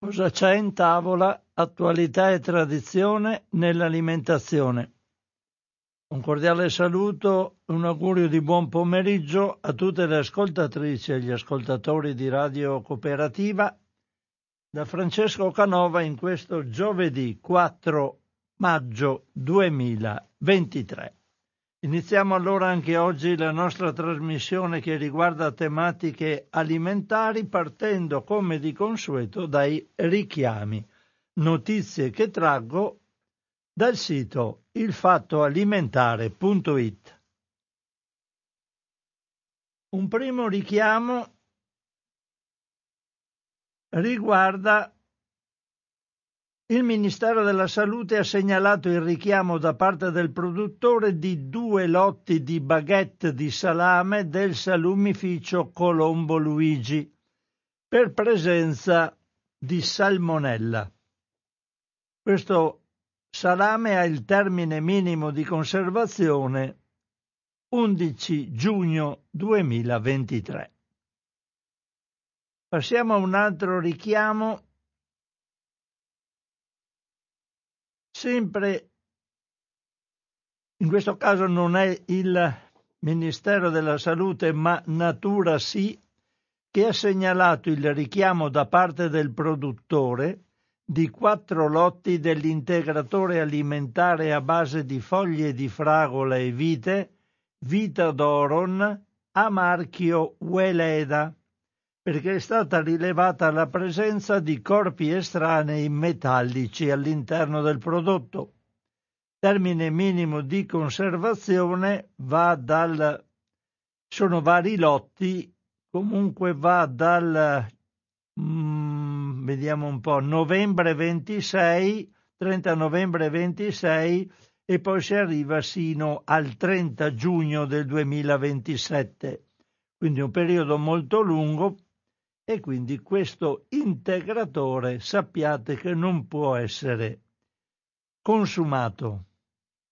Cosa c'è in tavola? Attualità e tradizione nell'alimentazione. Un cordiale saluto, un augurio di buon pomeriggio a tutte le ascoltatrici e gli ascoltatori di Radio Cooperativa da Francesco Canova in questo giovedì 4 maggio 2023. Iniziamo allora anche oggi la nostra trasmissione che riguarda tematiche alimentari partendo come di consueto dai richiami, notizie che traggo dal sito ilfattoalimentare.it. Un primo richiamo riguarda il Ministero della Salute ha segnalato il richiamo da parte del produttore di due lotti di baguette di salame del salumificio Colombo Luigi per presenza di salmonella. Questo salame ha il termine minimo di conservazione 11 giugno 2023. Passiamo a un altro richiamo sempre in questo caso non è il Ministero della Salute ma Natura Sì che ha segnalato il richiamo da parte del produttore di quattro lotti dell'integratore alimentare a base di foglie di fragola e vite Vita d'Oron a marchio Weleda perché è stata rilevata la presenza di corpi estranei metallici all'interno del prodotto. Termine minimo di conservazione va dal sono vari lotti, comunque va dal mm, vediamo un po' novembre 26, 30 novembre 26 e poi si arriva sino al 30 giugno del 2027. Quindi un periodo molto lungo e quindi questo integratore sappiate che non può essere consumato.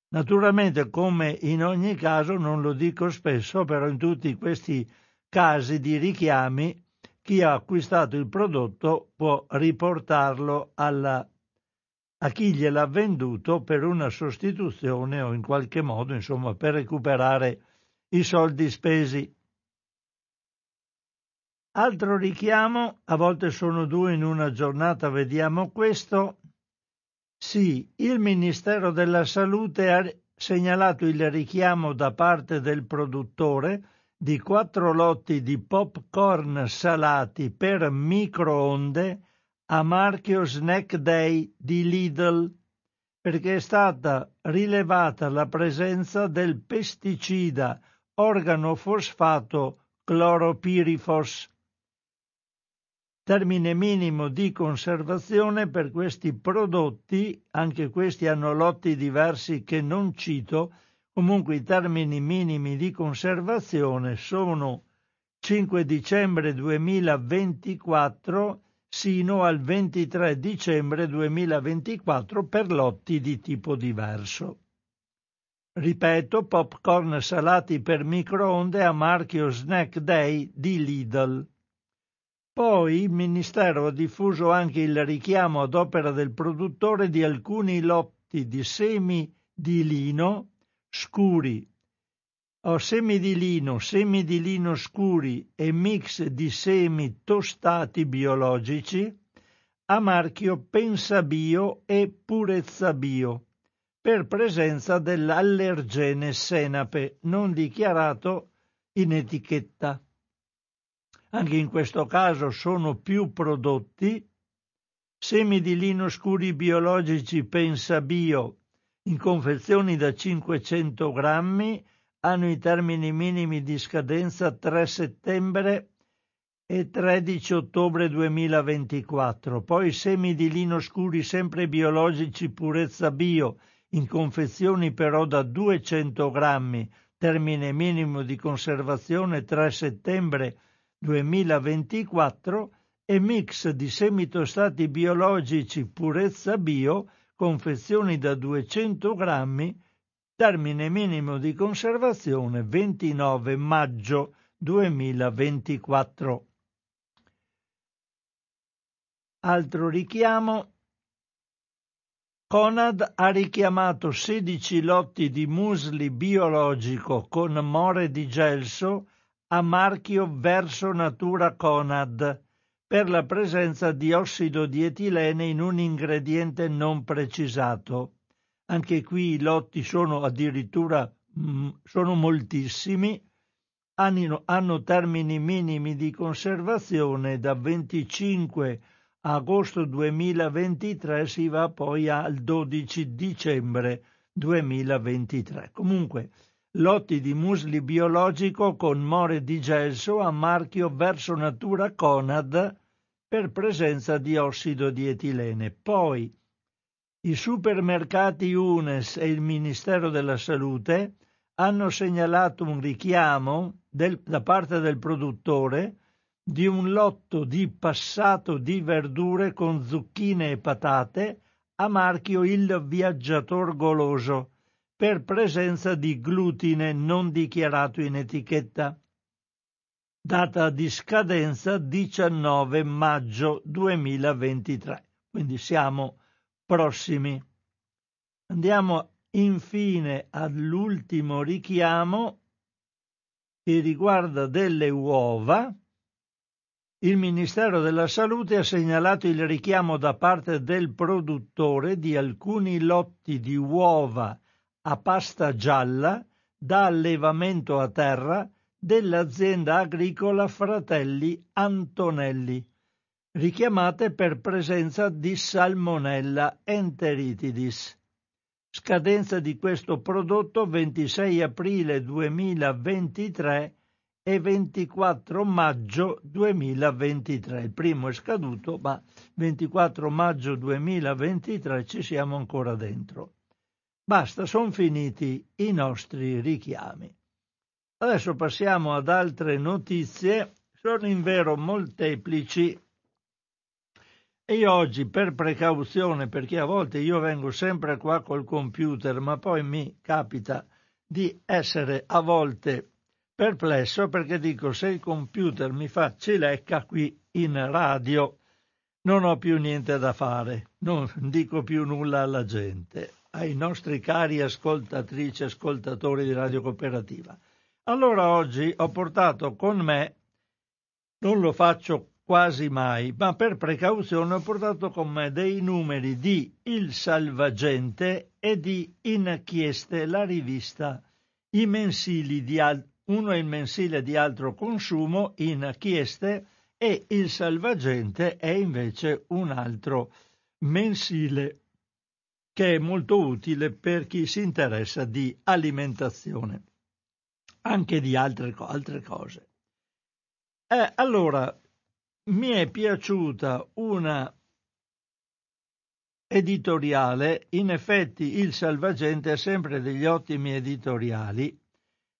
Naturalmente, come in ogni caso, non lo dico spesso, però in tutti questi casi di richiami, chi ha acquistato il prodotto può riportarlo alla, a chi gliel'ha venduto per una sostituzione o in qualche modo, insomma, per recuperare i soldi spesi. Altro richiamo, a volte sono due in una giornata, vediamo questo. Sì, il Ministero della Salute ha segnalato il richiamo da parte del produttore di quattro lotti di popcorn salati per microonde a marchio Snack Day di Lidl, perché è stata rilevata la presenza del pesticida organofosfato cloropirifos termine minimo di conservazione per questi prodotti, anche questi hanno lotti diversi che non cito, comunque i termini minimi di conservazione sono 5 dicembre 2024 sino al 23 dicembre 2024 per lotti di tipo diverso. Ripeto, popcorn salati per microonde a marchio Snack Day di Lidl. Poi il Ministero ha diffuso anche il richiamo ad opera del produttore di alcuni lotti di semi di lino scuri. O semi di lino, semi di lino scuri e mix di semi tostati biologici a marchio Pensa Bio e Purezza Bio per presenza dell'allergene senape non dichiarato in etichetta anche in questo caso sono più prodotti, semi di lino scuri biologici Pensa Bio in confezioni da 500 grammi hanno i termini minimi di scadenza 3 settembre e 13 ottobre 2024. Poi semi di lino scuri sempre biologici purezza bio in confezioni però da 200 grammi, termine minimo di conservazione 3 settembre 2024 e mix di semitostati biologici purezza bio, confezioni da 200 grammi, termine minimo di conservazione 29 maggio 2024. Altro richiamo. Conad ha richiamato 16 lotti di musli biologico con more di gelso a marchio verso Natura Conad per la presenza di ossido di etilene in un ingrediente non precisato. Anche qui i lotti sono addirittura mm, sono moltissimi, hanno, hanno termini minimi di conservazione da 25 agosto 2023 si va poi al 12 dicembre 2023. Comunque, lotti di musli biologico con more di gelso a marchio verso natura Conad per presenza di ossido di etilene. Poi i supermercati UNES e il Ministero della Salute hanno segnalato un richiamo del, da parte del produttore di un lotto di passato di verdure con zucchine e patate a marchio Il Viaggiator Goloso per presenza di glutine non dichiarato in etichetta. Data di scadenza 19 maggio 2023. Quindi siamo prossimi. Andiamo infine all'ultimo richiamo che riguarda delle uova. Il Ministero della Salute ha segnalato il richiamo da parte del produttore di alcuni lotti di uova a pasta gialla da allevamento a terra dell'azienda agricola Fratelli Antonelli, richiamate per presenza di Salmonella enteritidis. Scadenza di questo prodotto 26 aprile 2023 e 24 maggio 2023. Il primo è scaduto, ma 24 maggio 2023 ci siamo ancora dentro. Basta, sono finiti i nostri richiami. Adesso passiamo ad altre notizie, sono in vero molteplici. E io oggi per precauzione, perché a volte io vengo sempre qua col computer, ma poi mi capita di essere a volte perplesso perché dico se il computer mi fa cilecca qui in radio non ho più niente da fare, non dico più nulla alla gente ai nostri cari ascoltatrici e ascoltatori di Radio Cooperativa. Allora oggi ho portato con me, non lo faccio quasi mai, ma per precauzione ho portato con me dei numeri di Il Salvagente e di Inchieste, la rivista, i mensili di al- uno è il mensile di altro consumo, Inchieste, e Il Salvagente è invece un altro mensile che è molto utile per chi si interessa di alimentazione, anche di altre, altre cose. Eh, allora, mi è piaciuta una editoriale, in effetti il Salvagente ha sempre degli ottimi editoriali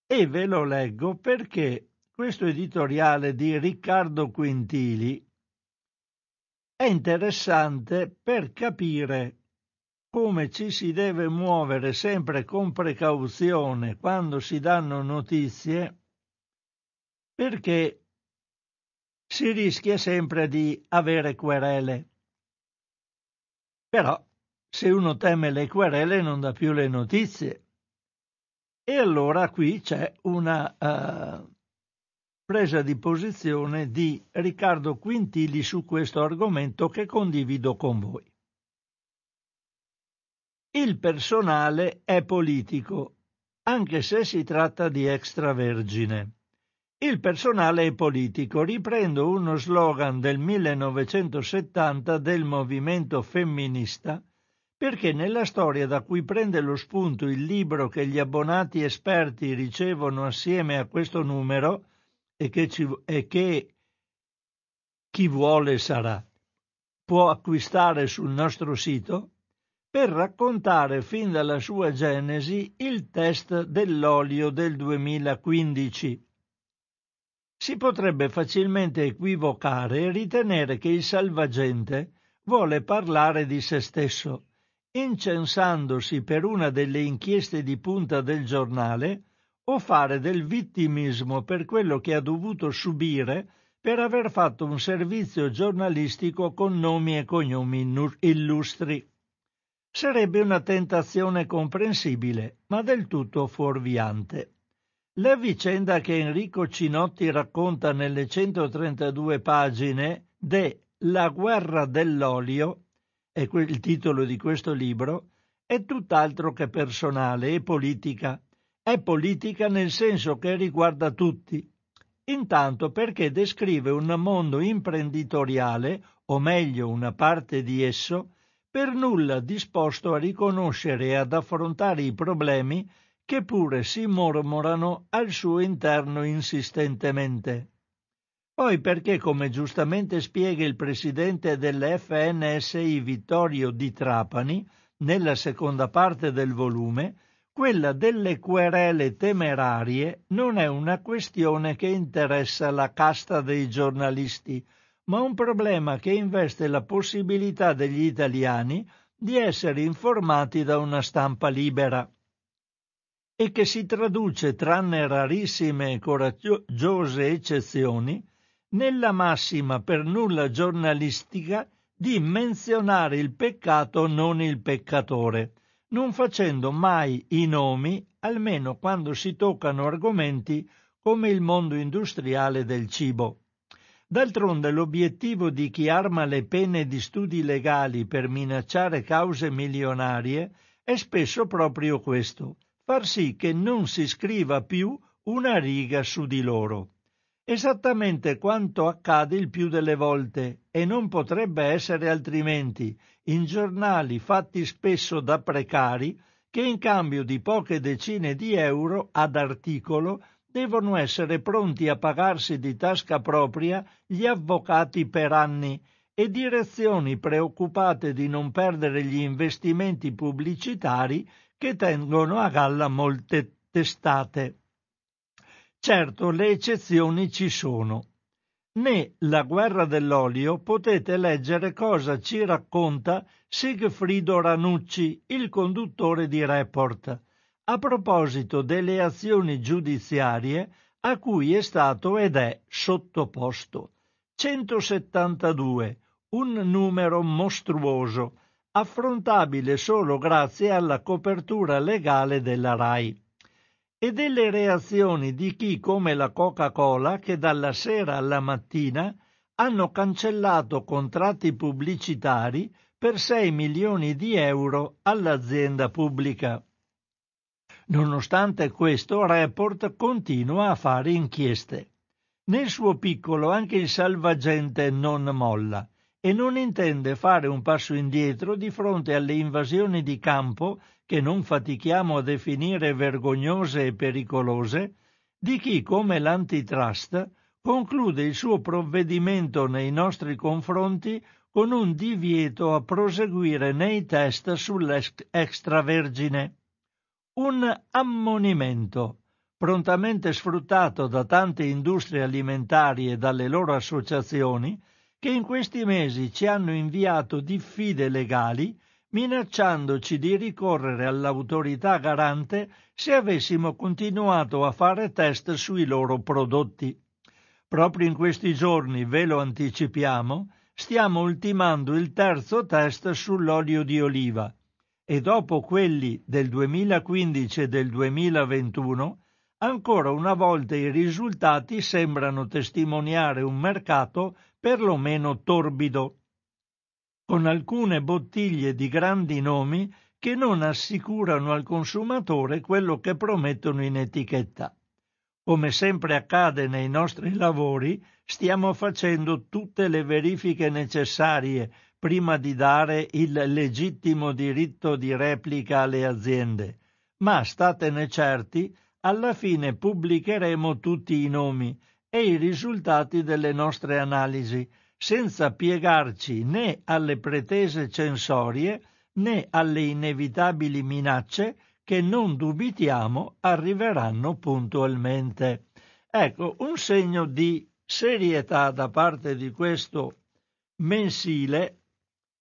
e ve lo leggo perché questo editoriale di Riccardo Quintili è interessante per capire come ci si deve muovere sempre con precauzione quando si danno notizie, perché si rischia sempre di avere querele. Però se uno teme le querele non dà più le notizie. E allora qui c'è una uh, presa di posizione di Riccardo Quintili su questo argomento che condivido con voi. Il personale è politico, anche se si tratta di extravergine. Il personale è politico, riprendo uno slogan del 1970 del movimento femminista, perché nella storia da cui prende lo spunto il libro che gli abbonati esperti ricevono assieme a questo numero e che, ci, e che chi vuole sarà, può acquistare sul nostro sito, per raccontare fin dalla sua genesi il test dell'olio del 2015. Si potrebbe facilmente equivocare e ritenere che il salvagente vuole parlare di se stesso, incensandosi per una delle inchieste di punta del giornale o fare del vittimismo per quello che ha dovuto subire per aver fatto un servizio giornalistico con nomi e cognomi illustri. Sarebbe una tentazione comprensibile, ma del tutto fuorviante. La vicenda che Enrico Cinotti racconta nelle 132 pagine de La guerra dell'olio, è il titolo di questo libro, è tutt'altro che personale e politica. È politica nel senso che riguarda tutti, intanto perché descrive un mondo imprenditoriale, o meglio una parte di esso, per nulla disposto a riconoscere e ad affrontare i problemi che pure si mormorano al suo interno insistentemente. Poi perché, come giustamente spiega il presidente dell'FNSI Vittorio Di Trapani, nella seconda parte del volume, quella delle querele temerarie non è una questione che interessa la casta dei giornalisti, ma un problema che investe la possibilità degli italiani di essere informati da una stampa libera e che si traduce, tranne rarissime e coraggiose eccezioni, nella massima per nulla giornalistica di menzionare il peccato non il peccatore, non facendo mai i nomi, almeno quando si toccano argomenti come il mondo industriale del cibo. D'altronde l'obiettivo di chi arma le pene di studi legali per minacciare cause milionarie è spesso proprio questo, far sì che non si scriva più una riga su di loro. Esattamente quanto accade il più delle volte, e non potrebbe essere altrimenti, in giornali fatti spesso da precari che in cambio di poche decine di euro ad articolo devono essere pronti a pagarsi di tasca propria gli avvocati per anni e direzioni preoccupate di non perdere gli investimenti pubblicitari che tengono a galla molte testate. Certo, le eccezioni ci sono né La guerra dell'olio potete leggere cosa ci racconta Sigfrido Ranucci, il conduttore di Report, a proposito delle azioni giudiziarie a cui è stato ed è sottoposto. 172, un numero mostruoso, affrontabile solo grazie alla copertura legale della RAI e delle reazioni di chi come la Coca-Cola che dalla sera alla mattina hanno cancellato contratti pubblicitari per 6 milioni di euro all'azienda pubblica. Nonostante questo, Report continua a fare inchieste. Nel suo piccolo anche il salvagente non molla e non intende fare un passo indietro di fronte alle invasioni di campo che non fatichiamo a definire vergognose e pericolose, di chi, come l'antitrust, conclude il suo provvedimento nei nostri confronti con un divieto a proseguire nei test sull'extravergine. Un ammonimento, prontamente sfruttato da tante industrie alimentari e dalle loro associazioni, che in questi mesi ci hanno inviato diffide legali minacciandoci di ricorrere all'autorità garante se avessimo continuato a fare test sui loro prodotti. Proprio in questi giorni, ve lo anticipiamo, stiamo ultimando il terzo test sull'olio di oliva e dopo quelli del 2015 e del 2021, ancora una volta i risultati sembrano testimoniare un mercato perlomeno torbido con alcune bottiglie di grandi nomi che non assicurano al consumatore quello che promettono in etichetta. Come sempre accade nei nostri lavori, stiamo facendo tutte le verifiche necessarie prima di dare il legittimo diritto di replica alle aziende, ma statene certi, alla fine pubblicheremo tutti i nomi e i risultati delle nostre analisi, senza piegarci né alle pretese censorie né alle inevitabili minacce che non dubitiamo arriveranno puntualmente. Ecco, un segno di serietà da parte di questo mensile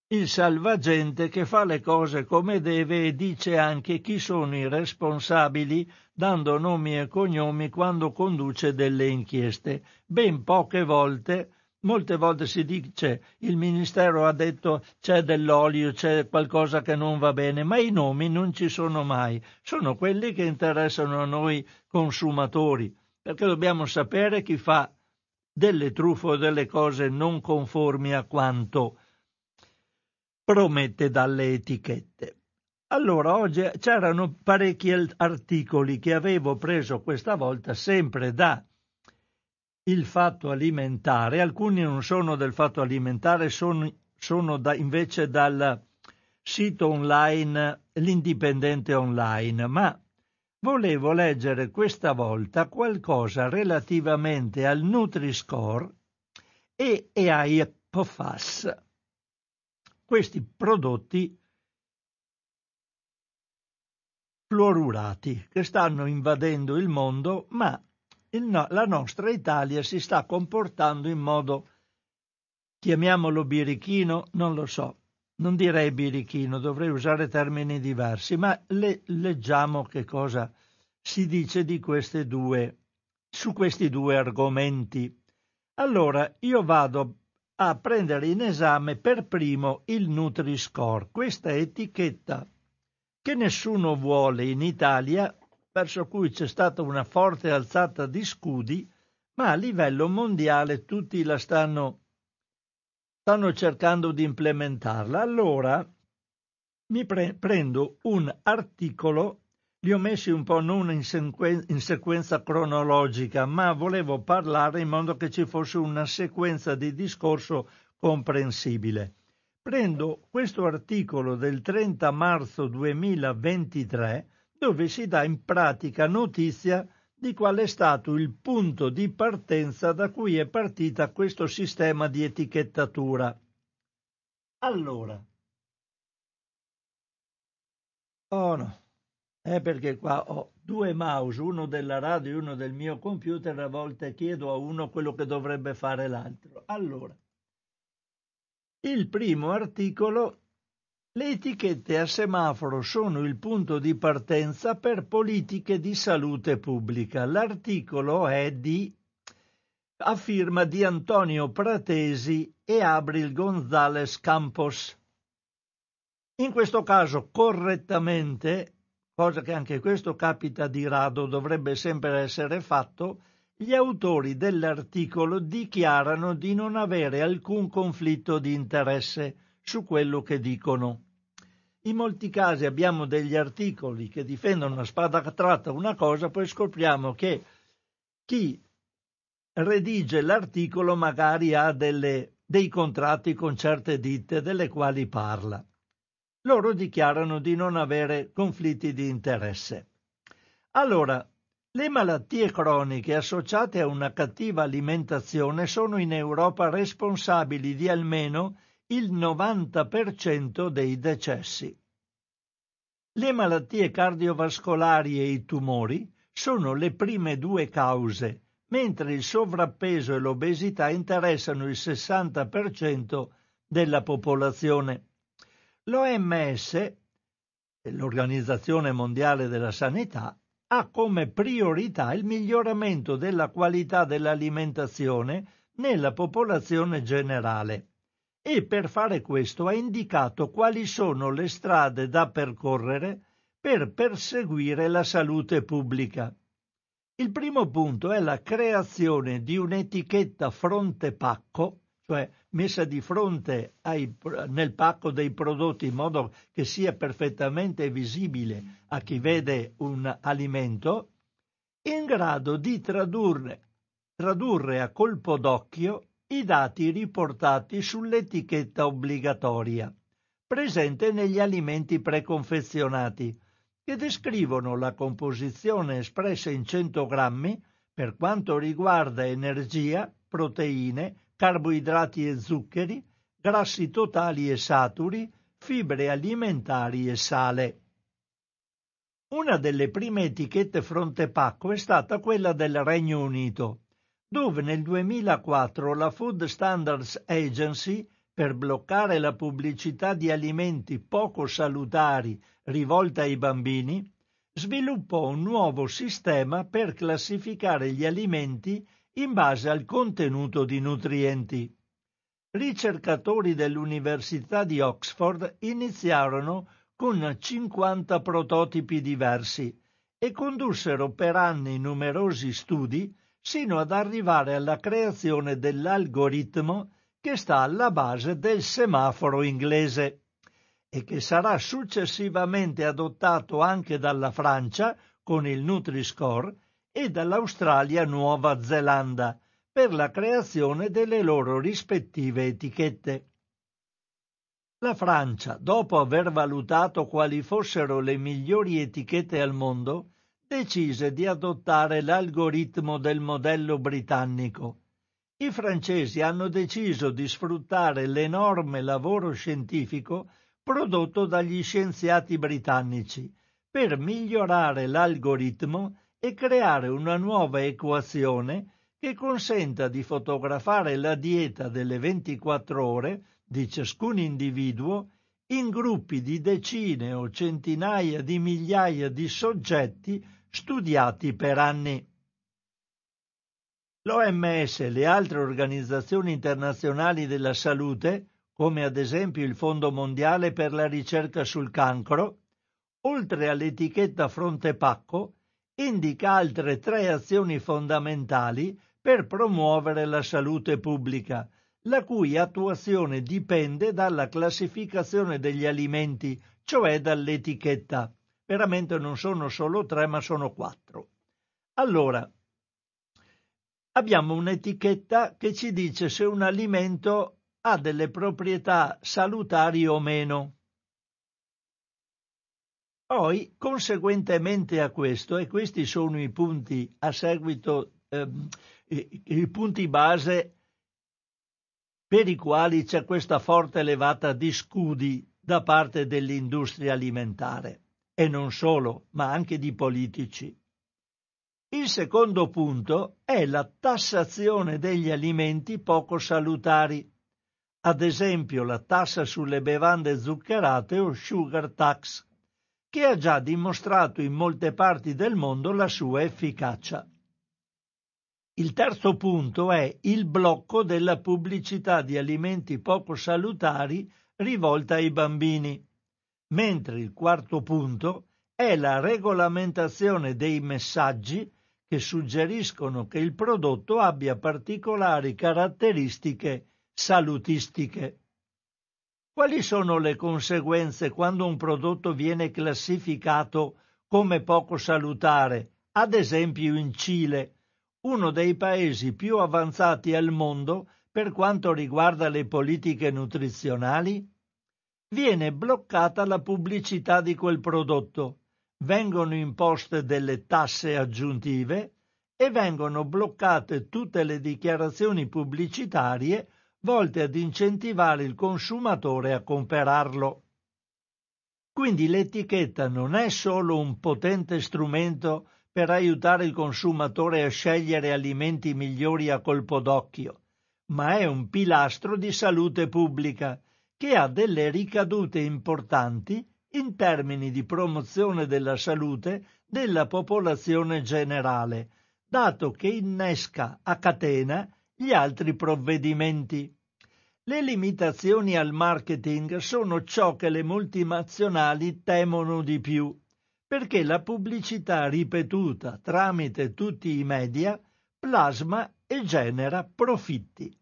il salvagente che fa le cose come deve e dice anche chi sono i responsabili, dando nomi e cognomi quando conduce delle inchieste. Ben poche volte, molte volte si dice il ministero ha detto c'è dell'olio, c'è qualcosa che non va bene, ma i nomi non ci sono mai, sono quelli che interessano a noi consumatori, perché dobbiamo sapere chi fa delle truffe o delle cose non conformi a quanto promette dalle etichette. Allora, oggi c'erano parecchi articoli che avevo preso questa volta sempre da il fatto alimentare, alcuni non sono del fatto alimentare, sono, sono da, invece dal sito online, l'indipendente online, ma volevo leggere questa volta qualcosa relativamente al Nutri-Score e, e ai PFAS questi prodotti fluorurati che stanno invadendo il mondo, ma il la nostra Italia si sta comportando in modo, chiamiamolo birichino, non lo so, non direi birichino, dovrei usare termini diversi, ma le, leggiamo che cosa si dice di queste due, su questi due argomenti. Allora, io vado a prendere in esame per primo il Nutri-Score, questa etichetta che nessuno vuole in Italia, verso cui c'è stata una forte alzata di scudi, ma a livello mondiale tutti la stanno, stanno cercando di implementarla. Allora mi pre- prendo un articolo li ho messi un po' non in, sequen- in, sequenza cronologica, ma volevo parlare in modo che ci fosse una sequenza di discorso comprensibile. Prendo questo articolo del 30 marzo 2023 dove si dà in pratica notizia di qual è stato il punto di partenza da cui è partita questo sistema di etichettatura. Allora. Oh no. È perché qua ho due mouse, uno della radio e uno del mio computer, a volte chiedo a uno quello che dovrebbe fare l'altro. Allora, il primo articolo, le etichette a semaforo sono il punto di partenza per politiche di salute pubblica. L'articolo è di a firma di Antonio Pratesi e Abril González Campos. In questo caso correttamente cosa che anche questo capita di rado, dovrebbe sempre essere fatto, gli autori dell'articolo dichiarano di non avere alcun conflitto di interesse su quello che dicono. In molti casi abbiamo degli articoli che difendono a spada tratta una cosa, poi scopriamo che chi redige l'articolo magari ha delle, dei contratti con certe ditte delle quali parla loro dichiarano di non avere conflitti di interesse. Allora, le malattie croniche associate a una cattiva alimentazione sono in Europa responsabili di almeno il 90% dei decessi. Le malattie cardiovascolari e i tumori sono le prime due cause, mentre il sovrappeso e l'obesità interessano il 60% della popolazione. L'OMS, l'Organizzazione Mondiale della Sanità, ha come priorità il miglioramento della qualità dell'alimentazione nella popolazione generale e per fare questo ha indicato quali sono le strade da percorrere per perseguire la salute pubblica. Il primo punto è la creazione di un'etichetta fronte pacco cioè messa di fronte ai, nel pacco dei prodotti in modo che sia perfettamente visibile a chi vede un alimento, in grado di tradurre, tradurre a colpo d'occhio i dati riportati sull'etichetta obbligatoria, presente negli alimenti preconfezionati, che descrivono la composizione espressa in 100 grammi per quanto riguarda energia, proteine, carboidrati e zuccheri, grassi totali e saturi, fibre alimentari e sale. Una delle prime etichette fronte pacco è stata quella del Regno Unito, dove nel 2004 la Food Standards Agency per bloccare la pubblicità di alimenti poco salutari rivolta ai bambini, sviluppò un nuovo sistema per classificare gli alimenti in base al contenuto di nutrienti. Ricercatori dell'Università di Oxford iniziarono con 50 prototipi diversi e condussero per anni numerosi studi sino ad arrivare alla creazione dell'algoritmo che sta alla base del semaforo inglese e che sarà successivamente adottato anche dalla Francia con il Nutri-Score e dall'Australia Nuova Zelanda per la creazione delle loro rispettive etichette. La Francia, dopo aver valutato quali fossero le migliori etichette al mondo, decise di adottare l'algoritmo del modello britannico. I francesi hanno deciso di sfruttare l'enorme lavoro scientifico prodotto dagli scienziati britannici per migliorare l'algoritmo e creare una nuova equazione che consenta di fotografare la dieta delle 24 ore di ciascun individuo in gruppi di decine o centinaia di migliaia di soggetti studiati per anni. L'OMS e le altre organizzazioni internazionali della salute come ad esempio il Fondo Mondiale per la ricerca sul cancro, oltre all'etichetta Fronte Pacco, indica altre tre azioni fondamentali per promuovere la salute pubblica, la cui attuazione dipende dalla classificazione degli alimenti, cioè dall'etichetta. Veramente non sono solo tre, ma sono quattro. Allora, abbiamo un'etichetta che ci dice se un alimento ha delle proprietà salutari o meno. Poi, conseguentemente a questo, e questi sono i punti a seguito, ehm, i, i punti base per i quali c'è questa forte levata di scudi da parte dell'industria alimentare, e non solo, ma anche di politici. Il secondo punto è la tassazione degli alimenti poco salutari ad esempio la tassa sulle bevande zuccherate o sugar tax, che ha già dimostrato in molte parti del mondo la sua efficacia. Il terzo punto è il blocco della pubblicità di alimenti poco salutari rivolta ai bambini, mentre il quarto punto è la regolamentazione dei messaggi che suggeriscono che il prodotto abbia particolari caratteristiche salutistiche. Quali sono le conseguenze quando un prodotto viene classificato come poco salutare, ad esempio in Cile, uno dei paesi più avanzati al mondo per quanto riguarda le politiche nutrizionali? Viene bloccata la pubblicità di quel prodotto, vengono imposte delle tasse aggiuntive e vengono bloccate tutte le dichiarazioni pubblicitarie volte ad incentivare il consumatore a comprarlo. Quindi l'etichetta non è solo un potente strumento per aiutare il consumatore a scegliere alimenti migliori a colpo d'occhio, ma è un pilastro di salute pubblica che ha delle ricadute importanti in termini di promozione della salute della popolazione generale, dato che innesca a catena gli altri provvedimenti. Le limitazioni al marketing sono ciò che le multinazionali temono di più, perché la pubblicità ripetuta tramite tutti i media plasma e genera profitti.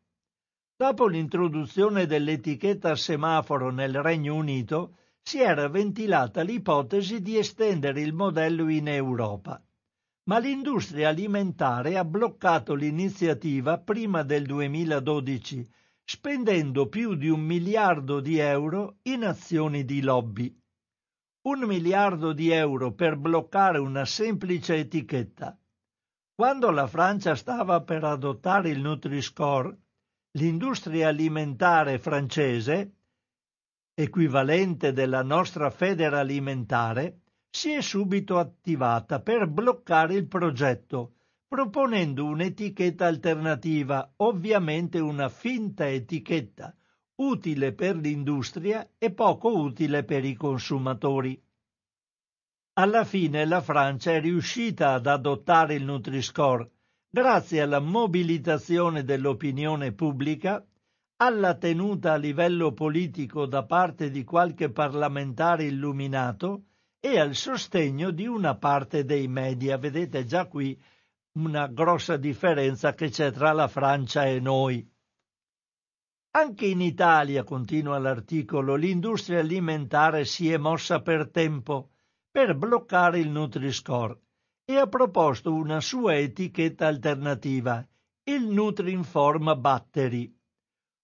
Dopo l'introduzione dell'etichetta semaforo nel Regno Unito, si era ventilata l'ipotesi di estendere il modello in Europa. Ma l'industria alimentare ha bloccato l'iniziativa prima del 2012 spendendo più di un miliardo di euro in azioni di lobby. Un miliardo di euro per bloccare una semplice etichetta. Quando la Francia stava per adottare il Nutri-Score, l'industria alimentare francese, equivalente della nostra Federalimentare, si è subito attivata per bloccare il progetto proponendo un'etichetta alternativa, ovviamente una finta etichetta, utile per l'industria e poco utile per i consumatori. Alla fine la Francia è riuscita ad adottare il Nutri-Score grazie alla mobilitazione dell'opinione pubblica, alla tenuta a livello politico da parte di qualche parlamentare illuminato e al sostegno di una parte dei media. Vedete già qui una grossa differenza che c'è tra la Francia e noi. Anche in Italia, continua l'articolo, l'industria alimentare si è mossa per tempo per bloccare il Nutri-Score e ha proposto una sua etichetta alternativa, il Nutrinform Battery.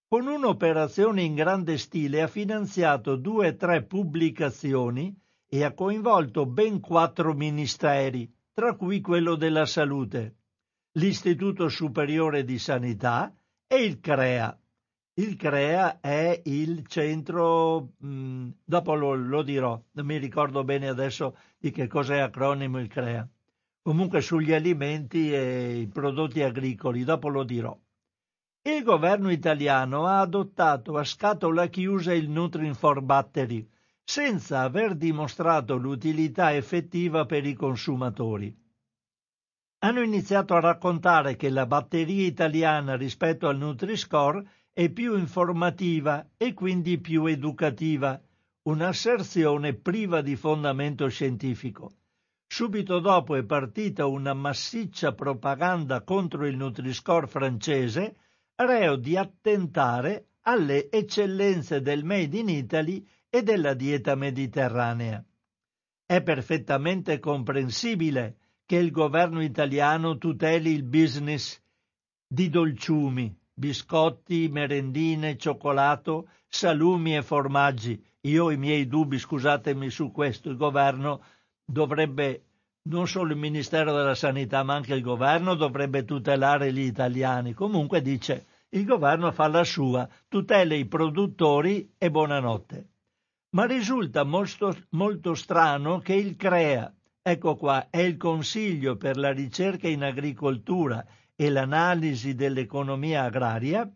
Con un'operazione in grande stile ha finanziato due o tre pubblicazioni e ha coinvolto ben quattro ministeri, tra cui quello della salute, l'Istituto Superiore di Sanità e il CREA. Il CREA è il centro, mh, mm, dopo lo, lo, dirò, non mi ricordo bene adesso di che cos'è acronimo il CREA. Comunque sugli alimenti e i prodotti agricoli, dopo lo dirò. Il governo italiano ha adottato a scatola chiusa il Nutrin-for Battery, senza aver dimostrato l'utilità effettiva per i consumatori. Hanno iniziato a raccontare che la batteria italiana rispetto al Nutri-Score è più informativa e quindi più educativa, un'asserzione priva di fondamento scientifico. Subito dopo è partita una massiccia propaganda contro il Nutri-Score francese, reo di attentare alle eccellenze del Made in Italy e della dieta mediterranea. È perfettamente comprensibile che il governo italiano tuteli il business di dolciumi, biscotti, merendine, cioccolato, salumi e formaggi. Io ho i miei dubbi, scusatemi su questo, il governo dovrebbe, non solo il Ministero della Sanità, ma anche il governo dovrebbe tutelare gli italiani. Comunque dice, il governo fa la sua, tutela i produttori e buonanotte. Ma risulta molto, molto strano che il CREA, ecco qua, è il Consiglio per la ricerca in agricoltura e l'analisi dell'economia agraria,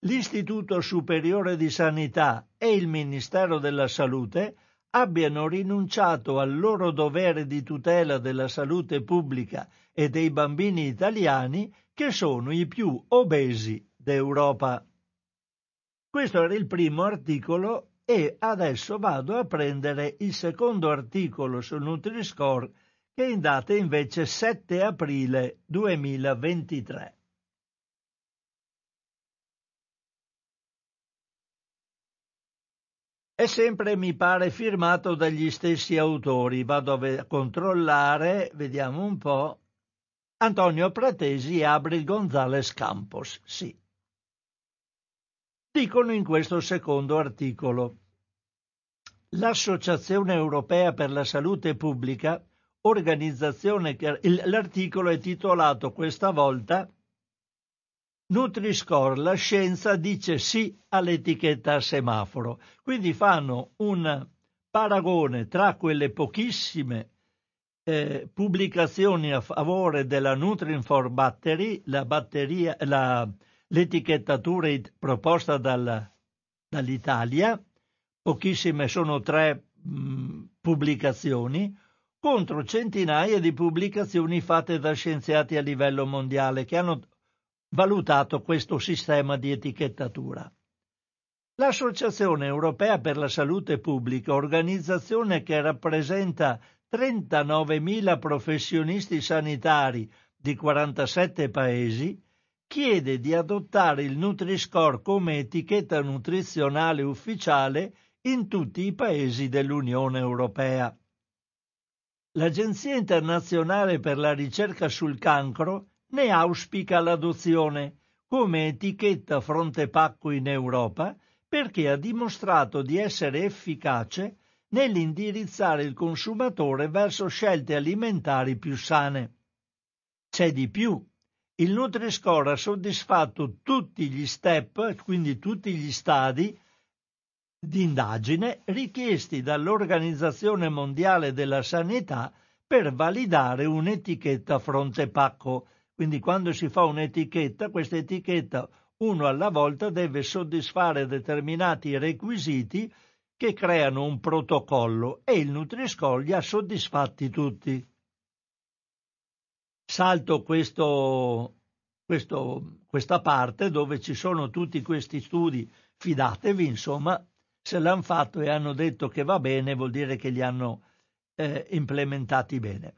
l'Istituto Superiore di Sanità e il Ministero della Salute abbiano rinunciato al loro dovere di tutela della salute pubblica e dei bambini italiani che sono i più obesi d'Europa. Questo era il primo articolo e adesso vado a prendere il secondo articolo sul Nutri-Score che in data invece 7 aprile 2023. E sempre mi pare firmato dagli stessi autori. Vado a controllare, vediamo un po'. Antonio Pratesi e Abril Gonzales Campos, sì. Dicono in questo secondo articolo. L'Associazione Europea per la Salute Pubblica organizzazione che l'articolo è titolato questa volta Nutri-Score, la scienza dice sì all'etichetta a semaforo. Quindi fanno un paragone tra quelle pochissime eh, pubblicazioni a favore della Nutrin-For Battery, la batteria, la, l'etichettatura proposta dal, dall'Italia, pochissime sono tre mh, pubblicazioni, contro centinaia di pubblicazioni fatte da scienziati a livello mondiale che hanno valutato questo sistema di etichettatura. L'Associazione Europea per la Salute Pubblica, organizzazione che rappresenta 39.000 professionisti sanitari di 47 paesi, chiede di adottare il Nutri-Score come etichetta nutrizionale ufficiale in tutti i paesi dell'Unione Europea. L'Agenzia internazionale per la ricerca sul cancro ne auspica l'adozione come etichetta fronte pacco in Europa perché ha dimostrato di essere efficace nell'indirizzare il consumatore verso scelte alimentari più sane. C'è di più. Il Nutri-Score ha soddisfatto tutti gli step, quindi tutti gli stadi di indagine richiesti dall'Organizzazione Mondiale della Sanità per validare un'etichetta fronte pacco. Quindi quando si fa un'etichetta, questa etichetta uno alla volta deve soddisfare determinati requisiti che creano un protocollo e il Nutri-Score li ha soddisfatti tutti. Salto questo, questo, questa parte dove ci sono tutti questi studi, fidatevi, insomma, se l'hanno fatto e hanno detto che va bene, vuol dire che li hanno eh, implementati bene.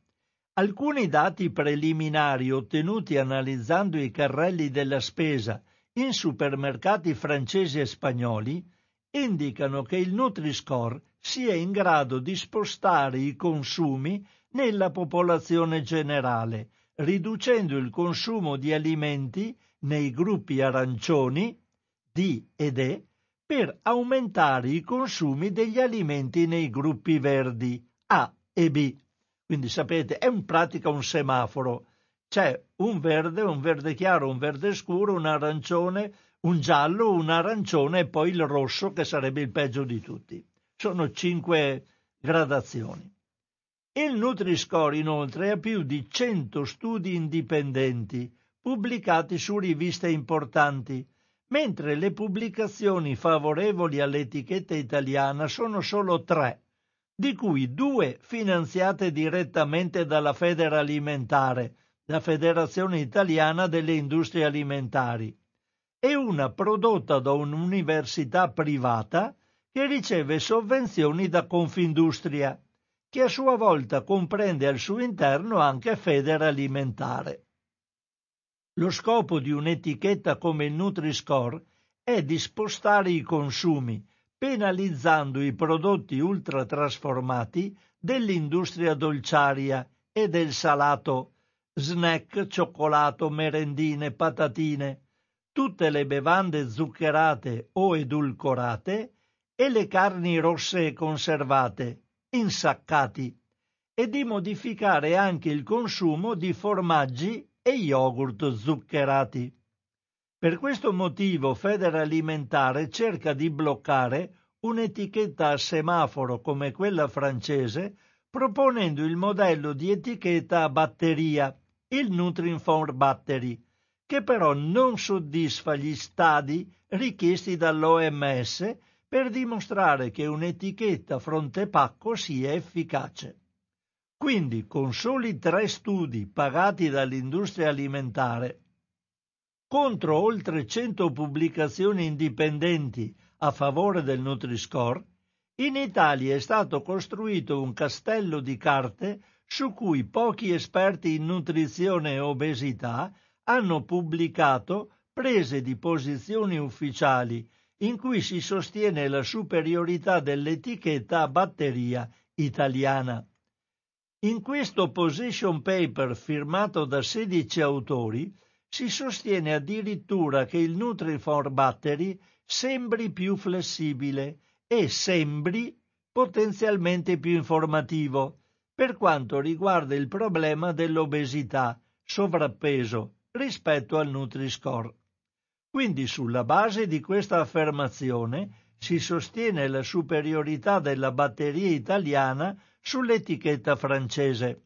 Alcuni dati preliminari ottenuti analizzando i carrelli della spesa in supermercati francesi e spagnoli indicano che il Nutri-Score sia in grado di spostare i consumi nella popolazione generale, riducendo il consumo di alimenti nei gruppi arancioni D ed E per aumentare i consumi degli alimenti nei gruppi verdi A e B. Quindi sapete, è in pratica un semaforo. C'è un verde, un verde chiaro, un verde scuro, un arancione, un giallo, un arancione e poi il rosso che sarebbe il peggio di tutti. Sono cinque gradazioni. Il Nutri-Score inoltre ha più di 100 studi indipendenti pubblicati su riviste importanti mentre le pubblicazioni favorevoli all'etichetta italiana sono solo tre, di cui due finanziate direttamente dalla Federalimentare, la Federazione Italiana delle Industrie Alimentari, e una prodotta da un'università privata che riceve sovvenzioni da Confindustria, che a sua volta comprende al suo interno anche Federalimentare. Lo scopo di un'etichetta come il Nutri-Score è di spostare i consumi, penalizzando i prodotti ultratrasformati dell'industria dolciaria e del salato, snack, cioccolato, merendine, patatine, tutte le bevande zuccherate o edulcorate e le carni rosse conservate, insaccati, e di modificare anche il consumo di formaggi e yogurt zuccherati. Per questo motivo Federalimentare cerca di bloccare un'etichetta a semaforo come quella francese, proponendo il modello di etichetta a batteria, il Nutrinform Battery, che però non soddisfa gli stadi richiesti dall'OMS per dimostrare che un'etichetta fronte pacco sia efficace. Quindi, con soli tre studi pagati dall'industria alimentare, contro oltre 100 pubblicazioni indipendenti a favore del Nutri-Score, in Italia è stato costruito un castello di carte su cui pochi esperti in nutrizione e obesità hanno pubblicato prese di posizioni ufficiali in cui si sostiene la superiorità dell'etichetta batteria italiana. In questo position paper firmato da 16 autori si sostiene addirittura che il Nutriform Battery sembri più flessibile e sembri potenzialmente più informativo per quanto riguarda il problema dell'obesità, sovrappeso rispetto al Nutri-Score. Quindi sulla base di questa affermazione si sostiene la superiorità della batteria italiana sull'etichetta francese.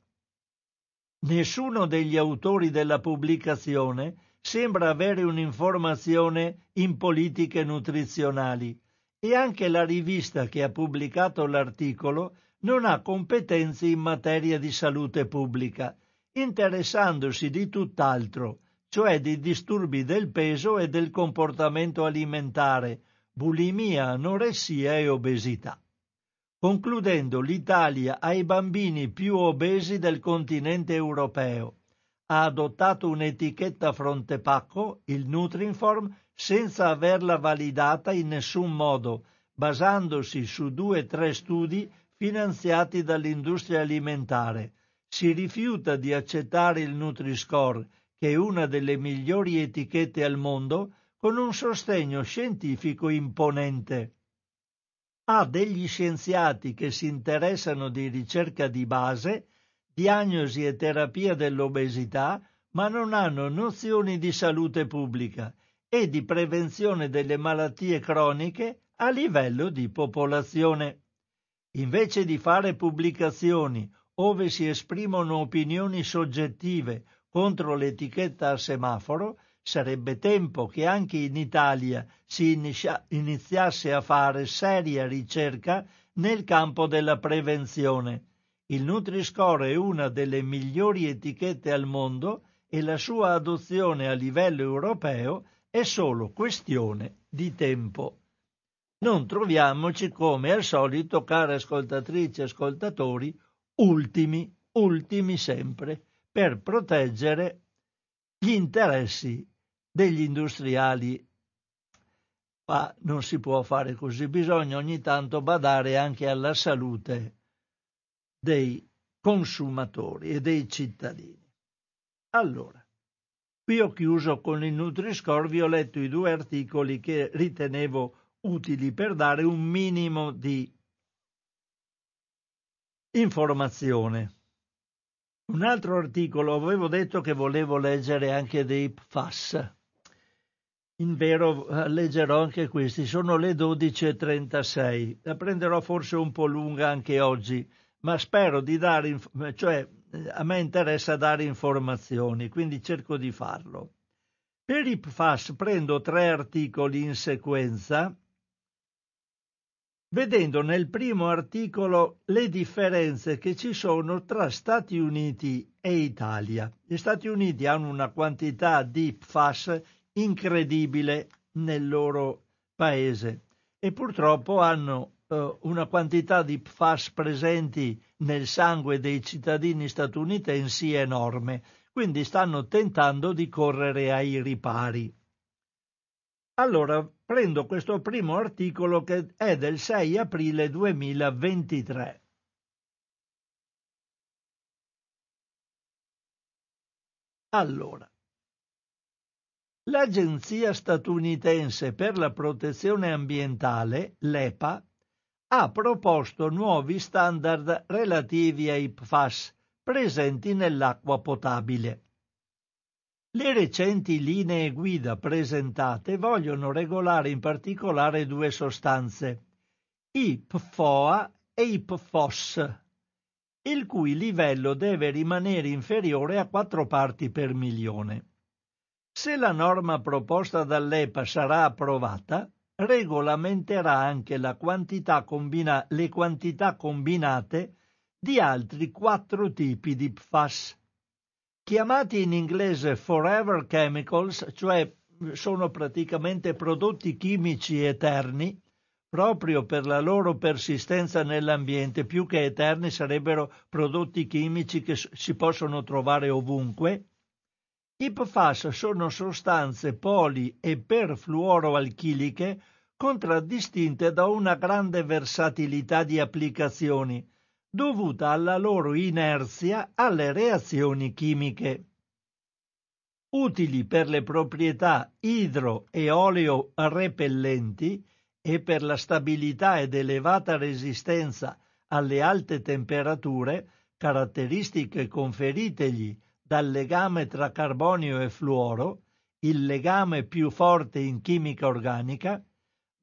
Nessuno degli autori della pubblicazione sembra avere un'informazione in politiche nutrizionali e anche la rivista che ha pubblicato l'articolo non ha competenze in materia di salute pubblica, interessandosi di tutt'altro, cioè di disturbi del peso e del comportamento alimentare, bulimia, anoressia e obesità. Concludendo, l'Italia ha i bambini più obesi del continente europeo. Ha adottato un'etichetta fronte pacco, il Nutrinform, senza averla validata in nessun modo, basandosi su due o tre studi finanziati dall'industria alimentare. Si rifiuta di accettare il Nutri-Score, che è una delle migliori etichette al mondo, con un sostegno scientifico imponente ha degli scienziati che si interessano di ricerca di base, diagnosi e terapia dell'obesità, ma non hanno nozioni di salute pubblica e di prevenzione delle malattie croniche a livello di popolazione. Invece di fare pubblicazioni ove si esprimono opinioni soggettive contro l'etichetta a semaforo, sarebbe tempo che anche in Italia si iniziasse a fare seria ricerca nel campo della prevenzione. Il Nutri-Score è una delle migliori etichette al mondo e la sua adozione a livello europeo è solo questione di tempo. Non troviamoci come al solito, care ascoltatrici e ascoltatori, ultimi, ultimi sempre, per proteggere gli interessi degli industriali. Ma non si può fare così, bisogna ogni tanto badare anche alla salute dei consumatori e dei cittadini. Allora, qui ho chiuso con il Nutri-Score, vi ho letto i due articoli che ritenevo utili per dare un minimo di informazione. Un altro articolo, avevo detto che volevo leggere anche dei PFAS. In vero eh, leggerò anche questi, sono le 12.36. La prenderò forse un po' lunga anche oggi, ma spero di dare, cioè a me interessa dare informazioni, quindi cerco di farlo. Per i PFAS prendo tre articoli in sequenza vedendo nel primo articolo le differenze che ci sono tra Stati Uniti e Italia. Gli Stati Uniti hanno una quantità di PFAS incredibile nel loro paese e purtroppo hanno eh, una quantità di PFAS presenti nel sangue dei cittadini statunitensi enorme, quindi stanno tentando di correre ai ripari. Allora, prendo questo primo articolo che è del 6 aprile 2023. Allora, l'Agenzia statunitense per la protezione ambientale, l'EPA, ha proposto nuovi standard relativi ai PFAS presenti nell'acqua potabile. Le recenti linee guida presentate vogliono regolare in particolare due sostanze, i PFOA e i PFOS, il cui livello deve rimanere inferiore a 4 parti per milione. Se la norma proposta dall'EPA sarà approvata, regolamenterà anche quantità combina- le quantità combinate di altri quattro tipi di PFAS chiamati in inglese forever chemicals, cioè sono praticamente prodotti chimici eterni, proprio per la loro persistenza nell'ambiente, più che eterni sarebbero prodotti chimici che si possono trovare ovunque. I PFAS sono sostanze poli e perfluoroalchiliche contraddistinte da una grande versatilità di applicazioni, dovuta alla loro inerzia alle reazioni chimiche. Utili per le proprietà idro e oleo repellenti e per la stabilità ed elevata resistenza alle alte temperature, caratteristiche conferitegli dal legame tra carbonio e fluoro, il legame più forte in chimica organica,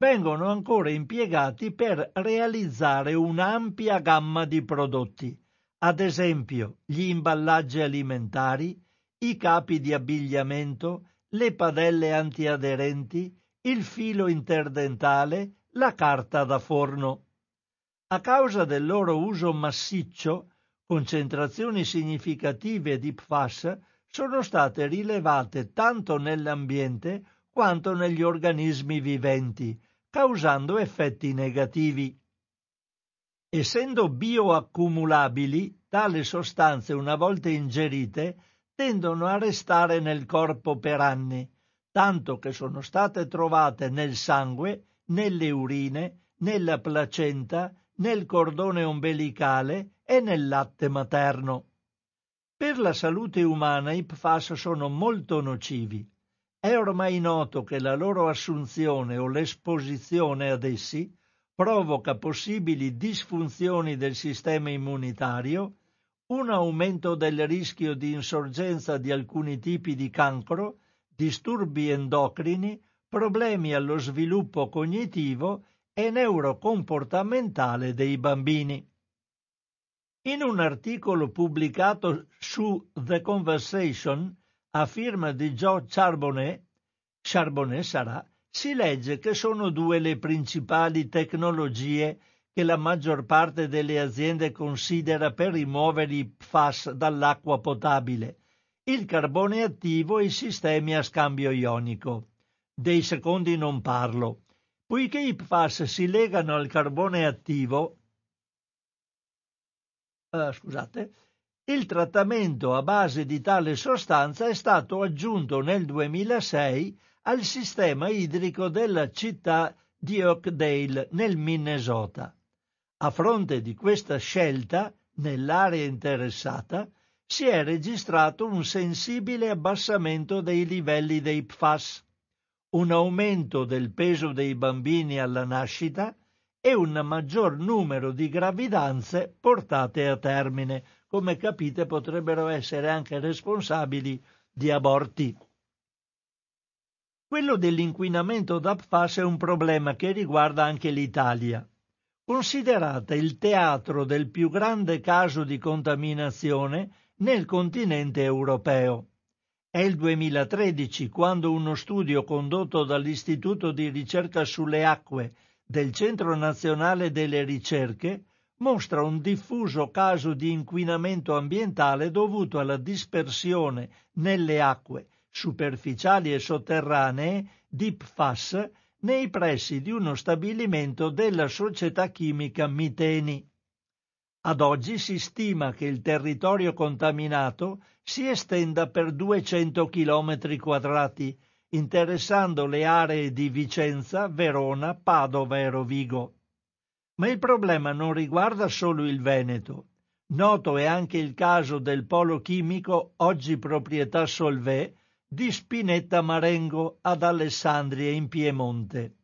vengono ancora impiegati per realizzare un'ampia gamma di prodotti, ad esempio gli imballaggi alimentari, i capi di abbigliamento, le padelle antiaderenti, il filo interdentale, la carta da forno. A causa del loro uso massiccio, concentrazioni significative di PFAS sono state rilevate tanto nell'ambiente quanto negli organismi viventi, causando effetti negativi. Essendo bioaccumulabili, tali sostanze una volta ingerite tendono a restare nel corpo per anni, tanto che sono state trovate nel sangue, nelle urine, nella placenta, nel cordone ombelicale e nel latte materno. Per la salute umana i PFAS sono molto nocivi. È ormai noto che la loro assunzione o l'esposizione ad essi provoca possibili disfunzioni del sistema immunitario, un aumento del rischio di insorgenza di alcuni tipi di cancro, disturbi endocrini, problemi allo sviluppo cognitivo e neurocomportamentale dei bambini. In un articolo pubblicato su The Conversation a firma di Joe Charbonnet, Charbonnet sarà, si legge che sono due le principali tecnologie che la maggior parte delle aziende considera per rimuovere i PFAS dall'acqua potabile, il carbone attivo e i sistemi a scambio ionico. Dei secondi non parlo. Poiché i PFAS si legano al carbone attivo, uh, scusate, il trattamento a base di tale sostanza è stato aggiunto nel 2006 al sistema idrico della città di Oakdale nel Minnesota. A fronte di questa scelta, nell'area interessata, si è registrato un sensibile abbassamento dei livelli dei PFAS, un aumento del peso dei bambini alla nascita e un maggior numero di gravidanze portate a termine. Come capite potrebbero essere anche responsabili di aborti. Quello dell'inquinamento da PFAS è un problema che riguarda anche l'Italia considerata il teatro del più grande caso di contaminazione nel continente europeo. È il 2013 quando uno studio condotto dall'Istituto di ricerca sulle acque del Centro Nazionale delle Ricerche mostra un diffuso caso di inquinamento ambientale dovuto alla dispersione nelle acque superficiali e sotterranee di PFAS nei pressi di uno stabilimento della società chimica Miteni. Ad oggi si stima che il territorio contaminato si estenda per 200 km quadrati, interessando le aree di Vicenza, Verona, Padova e Rovigo. Ma il problema non riguarda solo il Veneto. Noto è anche il caso del polo chimico, oggi proprietà Solvay, di Spinetta Marengo ad Alessandria in Piemonte.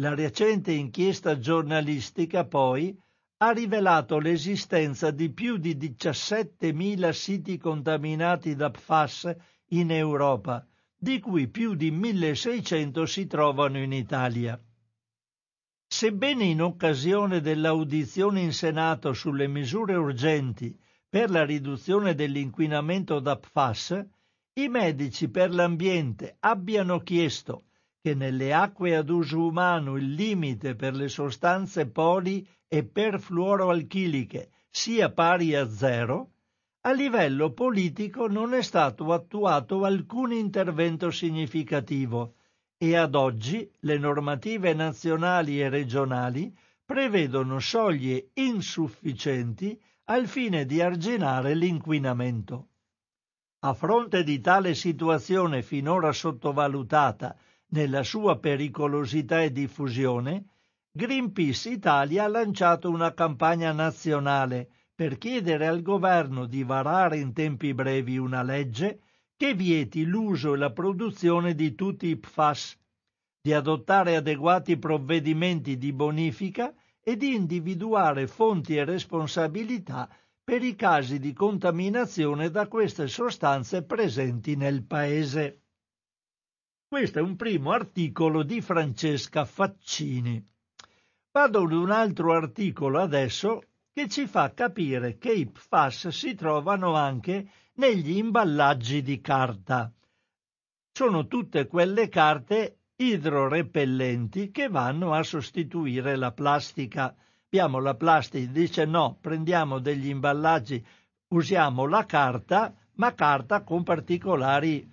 La recente inchiesta giornalistica poi ha rivelato l'esistenza di più di 17.000 siti contaminati da PFAS in Europa, di cui più di 1.600 si trovano in Italia. Sebbene in occasione dell'audizione in Senato sulle misure urgenti per la riduzione dell'inquinamento da PFAS, i medici per l'ambiente abbiano chiesto che nelle acque ad uso umano il limite per le sostanze poli e perfluoroalchiliche sia pari a zero, a livello politico non è stato attuato alcun intervento significativo e ad oggi le normative nazionali e regionali prevedono soglie insufficienti al fine di arginare l'inquinamento. A fronte di tale situazione finora sottovalutata nella sua pericolosità e diffusione, Greenpeace Italia ha lanciato una campagna nazionale per chiedere al governo di varare in tempi brevi una legge che vieti l'uso e la produzione di tutti i PFAS, di adottare adeguati provvedimenti di bonifica e di individuare fonti e responsabilità per i casi di contaminazione da queste sostanze presenti nel paese. Questo è un primo articolo di Francesca Faccini. Vado ad un altro articolo adesso che ci fa capire che i PFAS si trovano anche negli imballaggi di carta. Sono tutte quelle carte idrorepellenti che vanno a sostituire la plastica abbiamo la plastica, dice no, prendiamo degli imballaggi, usiamo la carta, ma carta con particolari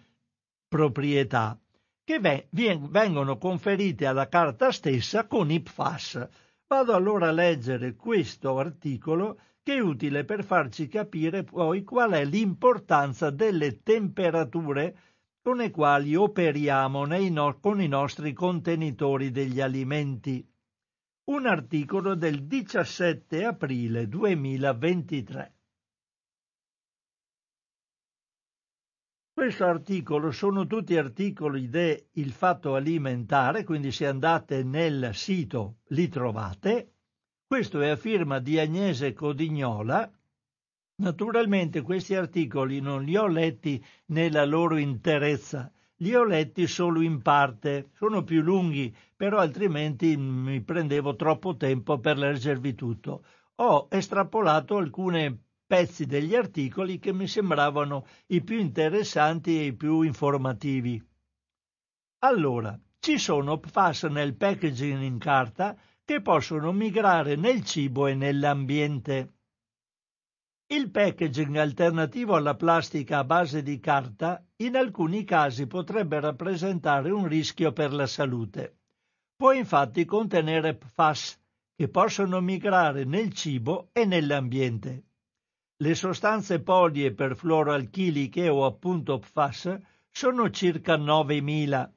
proprietà, che vengono conferite alla carta stessa con IPFAS. Vado allora a leggere questo articolo che è utile per farci capire poi qual è l'importanza delle temperature con le quali operiamo no- con i nostri contenitori degli alimenti un articolo del 17 aprile 2023. Questo articolo sono tutti articoli de Il Fatto Alimentare, quindi se andate nel sito li trovate. Questo è a firma di Agnese Codignola. Naturalmente questi articoli non li ho letti nella loro interezza, li ho letti solo in parte, sono più lunghi, però altrimenti mi prendevo troppo tempo per leggervi tutto. Ho estrapolato alcune pezzi degli articoli che mi sembravano i più interessanti e i più informativi. Allora, ci sono PFAS nel packaging in carta che possono migrare nel cibo e nell'ambiente. Il packaging alternativo alla plastica a base di carta in alcuni casi potrebbe rappresentare un rischio per la salute. Può infatti contenere PFAS che possono migrare nel cibo e nell'ambiente. Le sostanze polie per fluoroalchiliche o appunto PFAS sono circa 9.000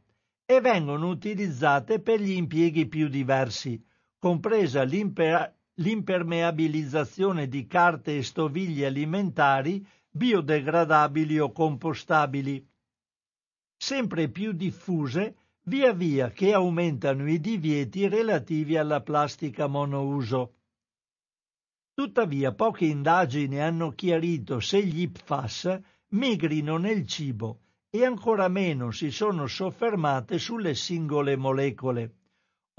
e vengono utilizzate per gli impieghi più diversi, compresa l'imper- l'impermeabilizzazione di carte e stoviglie alimentari biodegradabili o compostabili, sempre più diffuse via via che aumentano i divieti relativi alla plastica monouso. Tuttavia poche indagini hanno chiarito se gli PFAS migrino nel cibo e ancora meno si sono soffermate sulle singole molecole.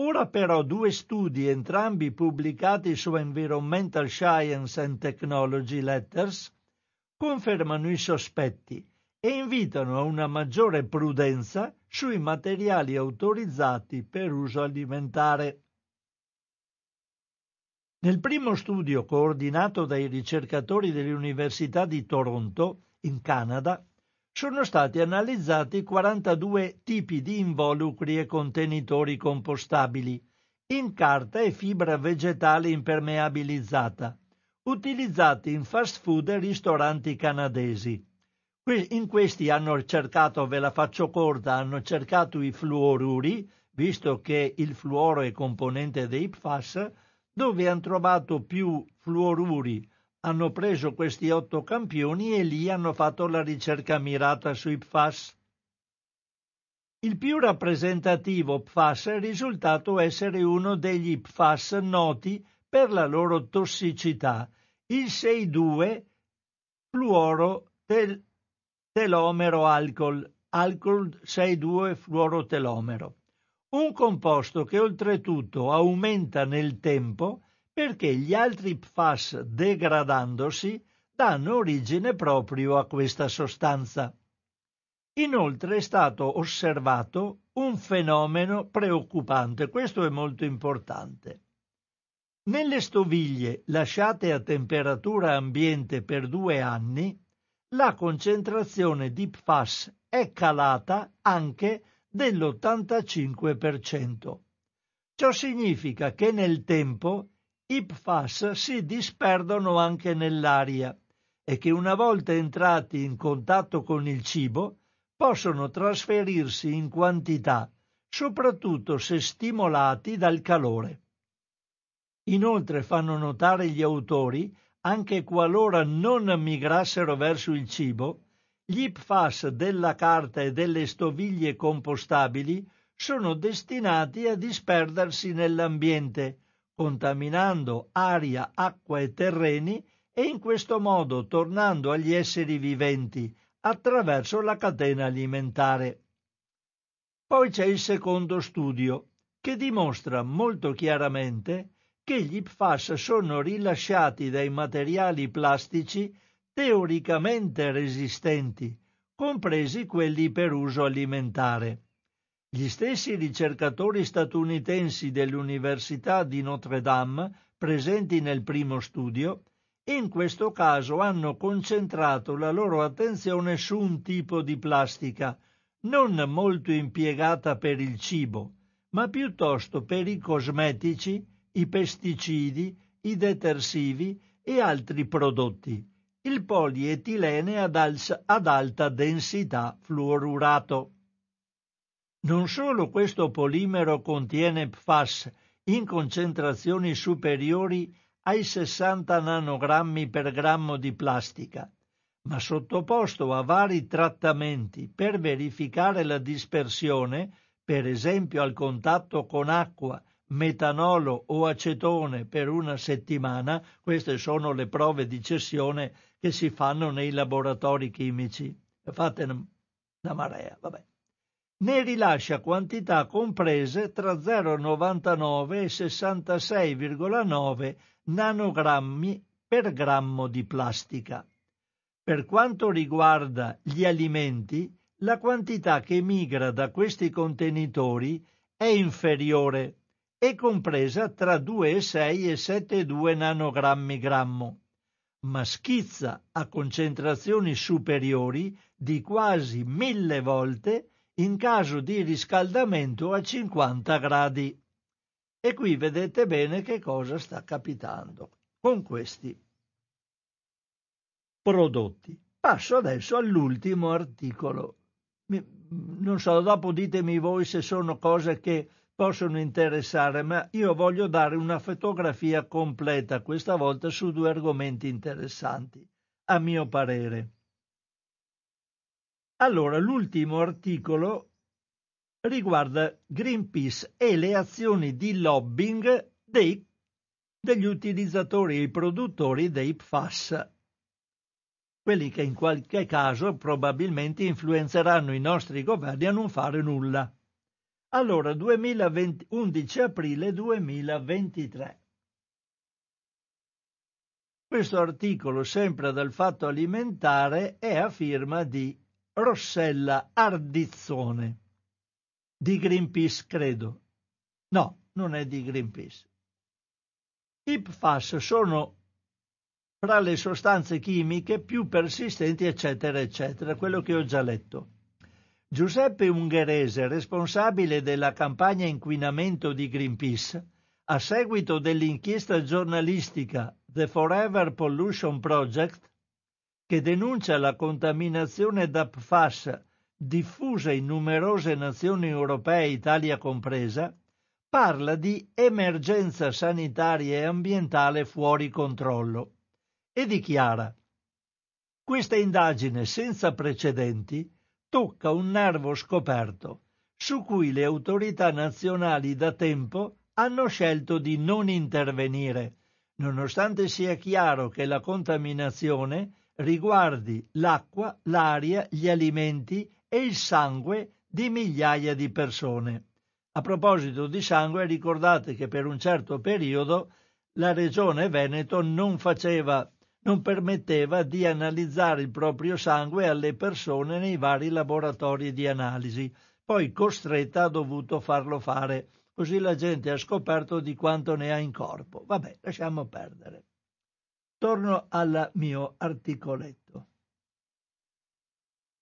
Ora però due studi, entrambi pubblicati su Environmental Science and Technology Letters, confermano i sospetti e invitano a una maggiore prudenza sui materiali autorizzati per uso alimentare. Nel primo studio coordinato dai ricercatori dell'Università di Toronto, in Canada, sono stati analizzati 42 tipi di involucri e contenitori compostabili in carta e fibra vegetale impermeabilizzata, utilizzati in fast food e ristoranti canadesi. In questi hanno cercato, ve la faccio corta, hanno cercato i fluoruri, visto che il fluoro è componente dei PFAS, dove hanno trovato più fluoruri hanno preso questi otto campioni e lì hanno fatto la ricerca mirata sui PFAS. Il più rappresentativo PFAS è risultato essere uno degli PFAS noti per la loro tossicità, il 6,2 fluoro tel- telomero alcol, alcol 6,2 fluorotelomero, un composto che oltretutto aumenta nel tempo perché gli altri PFAS degradandosi danno origine proprio a questa sostanza. Inoltre è stato osservato un fenomeno preoccupante, questo è molto importante. Nelle stoviglie lasciate a temperatura ambiente per due anni, la concentrazione di PFAS è calata anche dell'85%. Ciò significa che nel tempo i PFAS si disperdono anche nell'aria e che una volta entrati in contatto con il cibo possono trasferirsi in quantità, soprattutto se stimolati dal calore. Inoltre fanno notare gli autori, anche qualora non migrassero verso il cibo, gli PFAS della carta e delle stoviglie compostabili sono destinati a disperdersi nell'ambiente, contaminando aria, acqua e terreni e in questo modo tornando agli esseri viventi attraverso la catena alimentare. Poi c'è il secondo studio, che dimostra molto chiaramente che gli PFAS sono rilasciati dai materiali plastici teoricamente resistenti, compresi quelli per uso alimentare. Gli stessi ricercatori statunitensi dell'Università di Notre Dame, presenti nel primo studio, in questo caso hanno concentrato la loro attenzione su un tipo di plastica, non molto impiegata per il cibo, ma piuttosto per i cosmetici, i pesticidi, i detersivi e altri prodotti, il polietilene ad, alta densità fluorurato. Non solo questo polimero contiene PFAS in concentrazioni superiori ai 60 nanogrammi per grammo di plastica, ma sottoposto a vari trattamenti per verificare la dispersione, per esempio al contatto con acqua, metanolo o acetone per una settimana, queste sono le prove di cessione che si fanno nei laboratori chimici. Fate una marea, vabbè ne rilascia quantità comprese tra 0,99 e 66,9 nanogrammi per grammo di plastica. Per quanto riguarda gli alimenti, la quantità che migra da questi contenitori è inferiore, è compresa tra 2,6 e 7,2 nanogrammi grammo, ma schizza a concentrazioni superiori di quasi mille volte in caso di riscaldamento a 50 gradi. E qui vedete bene che cosa sta capitando con questi prodotti. Passo adesso all'ultimo articolo. Non so, dopo ditemi voi se sono cose che possono interessare, ma io voglio dare una fotografia completa questa volta su due argomenti interessanti, a mio parere. Allora, l'ultimo articolo riguarda Greenpeace e le azioni di lobbying dei, degli utilizzatori e produttori dei PFAS, quelli che in qualche caso probabilmente influenzeranno i nostri governi a non fare nulla. Allora, 2020, 11 aprile 2023. Questo articolo, sempre dal Fatto Alimentare, è a firma di Rossella Ardizzone. Di Greenpeace, credo. No, non è di Greenpeace. I PFAS sono fra le sostanze chimiche più persistenti, eccetera, eccetera, quello che ho già letto. Giuseppe Ungherese, responsabile della campagna inquinamento di Greenpeace, a seguito dell'inchiesta giornalistica The Forever Pollution Project, che denuncia la contaminazione da PFAS diffusa in numerose nazioni europee, Italia compresa, parla di emergenza sanitaria e ambientale fuori controllo. E dichiara questa indagine senza precedenti tocca un nervo scoperto su cui le autorità nazionali da tempo hanno scelto di non intervenire, nonostante sia chiaro che la contaminazione riguardi l'acqua, l'aria, gli alimenti e il sangue di migliaia di persone. A proposito di sangue, ricordate che per un certo periodo la regione Veneto non faceva non permetteva di analizzare il proprio sangue alle persone nei vari laboratori di analisi, poi costretta ha dovuto farlo fare, così la gente ha scoperto di quanto ne ha in corpo. Vabbè, lasciamo perdere. Torno al mio articoletto.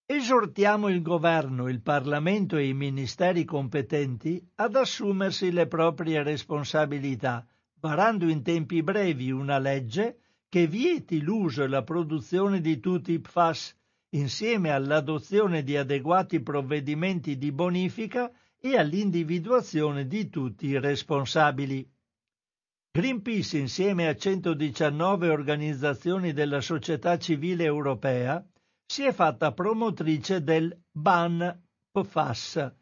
Esortiamo il governo, il Parlamento e i ministeri competenti ad assumersi le proprie responsabilità, varando in tempi brevi una legge che vieti l'uso e la produzione di tutti i PFAS insieme all'adozione di adeguati provvedimenti di bonifica e all'individuazione di tutti i responsabili. Greenpeace, insieme a 119 organizzazioni della società civile europea, si è fatta promotrice del Ban PFAS,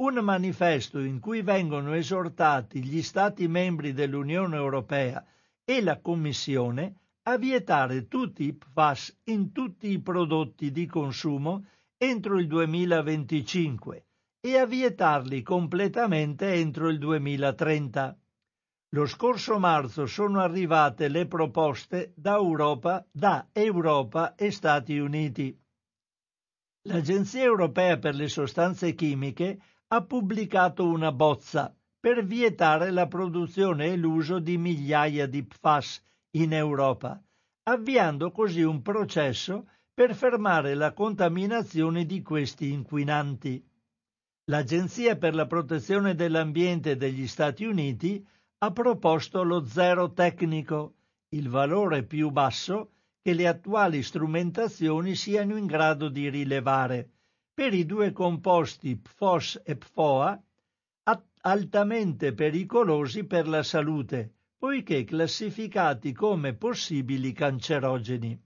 un manifesto in cui vengono esortati gli Stati membri dell'Unione Europea e la Commissione a vietare tutti i PFAS in tutti i prodotti di consumo entro il 2025 e a vietarli completamente entro il 2030. Lo scorso marzo sono arrivate le proposte da Europa, da Europa e Stati Uniti. L'Agenzia europea per le sostanze chimiche ha pubblicato una bozza per vietare la produzione e l'uso di migliaia di PFAS in Europa, avviando così un processo per fermare la contaminazione di questi inquinanti. L'Agenzia per la protezione dell'ambiente degli Stati Uniti ha proposto lo zero tecnico, il valore più basso che le attuali strumentazioni siano in grado di rilevare, per i due composti PFOS e PFOA altamente pericolosi per la salute, poiché classificati come possibili cancerogeni.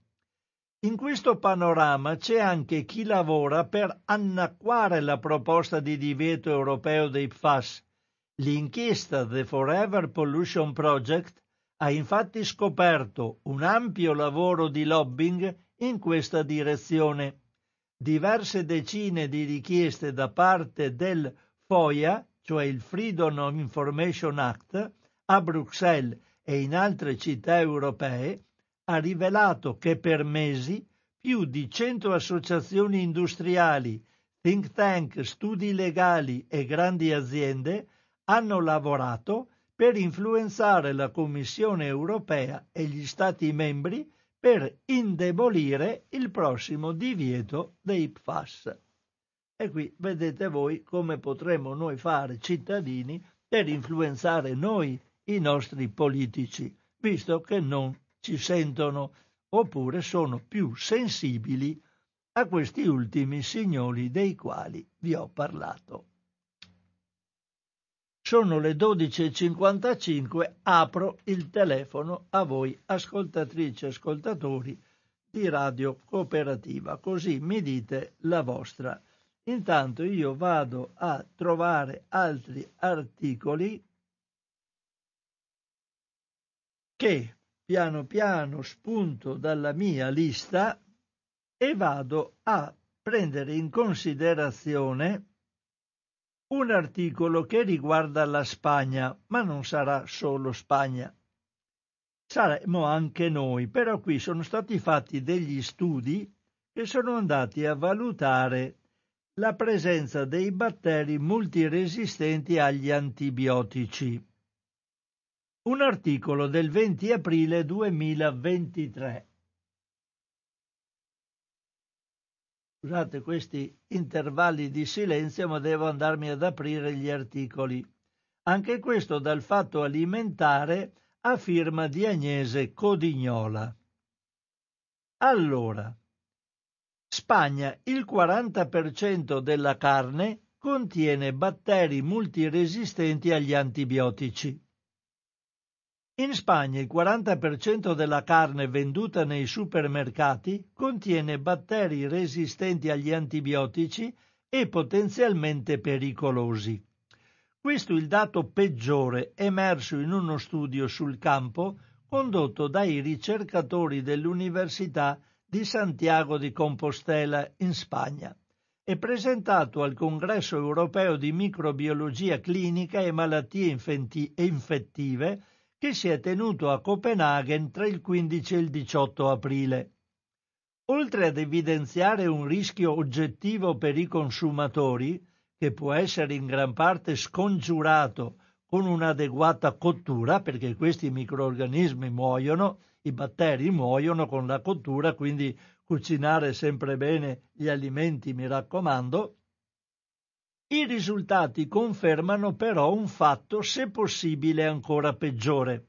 In questo panorama c'è anche chi lavora per annacquare la proposta di divieto europeo dei PFAS. L'inchiesta The Forever Pollution Project ha infatti scoperto un ampio lavoro di lobbying in questa direzione. Diverse decine di richieste da parte del FOIA, cioè il Freedom of Information Act, a Bruxelles e in altre città europee ha rivelato che per mesi più di 100 associazioni industriali, think tank, studi legali e grandi aziende hanno lavorato per influenzare la Commissione europea e gli Stati membri per indebolire il prossimo divieto dei PFAS. E qui vedete voi come potremmo noi fare cittadini per influenzare noi, i nostri politici, visto che non ci sentono oppure sono più sensibili a questi ultimi signori dei quali vi ho parlato. Sono le 12.55, apro il telefono a voi ascoltatrici e ascoltatori di Radio Cooperativa, così mi dite la vostra. Intanto io vado a trovare altri articoli che piano piano spunto dalla mia lista e vado a prendere in considerazione un articolo che riguarda la Spagna, ma non sarà solo Spagna. Saremo anche noi, però qui sono stati fatti degli studi che sono andati a valutare la presenza dei batteri multiresistenti agli antibiotici. Un articolo del 20 aprile 2023. Scusate questi intervalli di silenzio, ma devo andarmi ad aprire gli articoli. Anche questo dal fatto alimentare a firma di Agnese Codignola. Allora, Spagna il 40% della carne contiene batteri multiresistenti agli antibiotici. In Spagna il 40% della carne venduta nei supermercati contiene batteri resistenti agli antibiotici e potenzialmente pericolosi. Questo è il dato peggiore emerso in uno studio sul campo condotto dai ricercatori dell'Università di Santiago di Compostela in Spagna e presentato al Congresso europeo di microbiologia clinica e malattie infettive che si è tenuto a Copenaghen tra il 15 e il 18 aprile. Oltre ad evidenziare un rischio oggettivo per i consumatori, che può essere in gran parte scongiurato con un'adeguata cottura, perché questi microorganismi muoiono, i batteri muoiono con la cottura, quindi cucinare sempre bene gli alimenti, mi raccomando, i risultati confermano però un fatto se possibile ancora peggiore,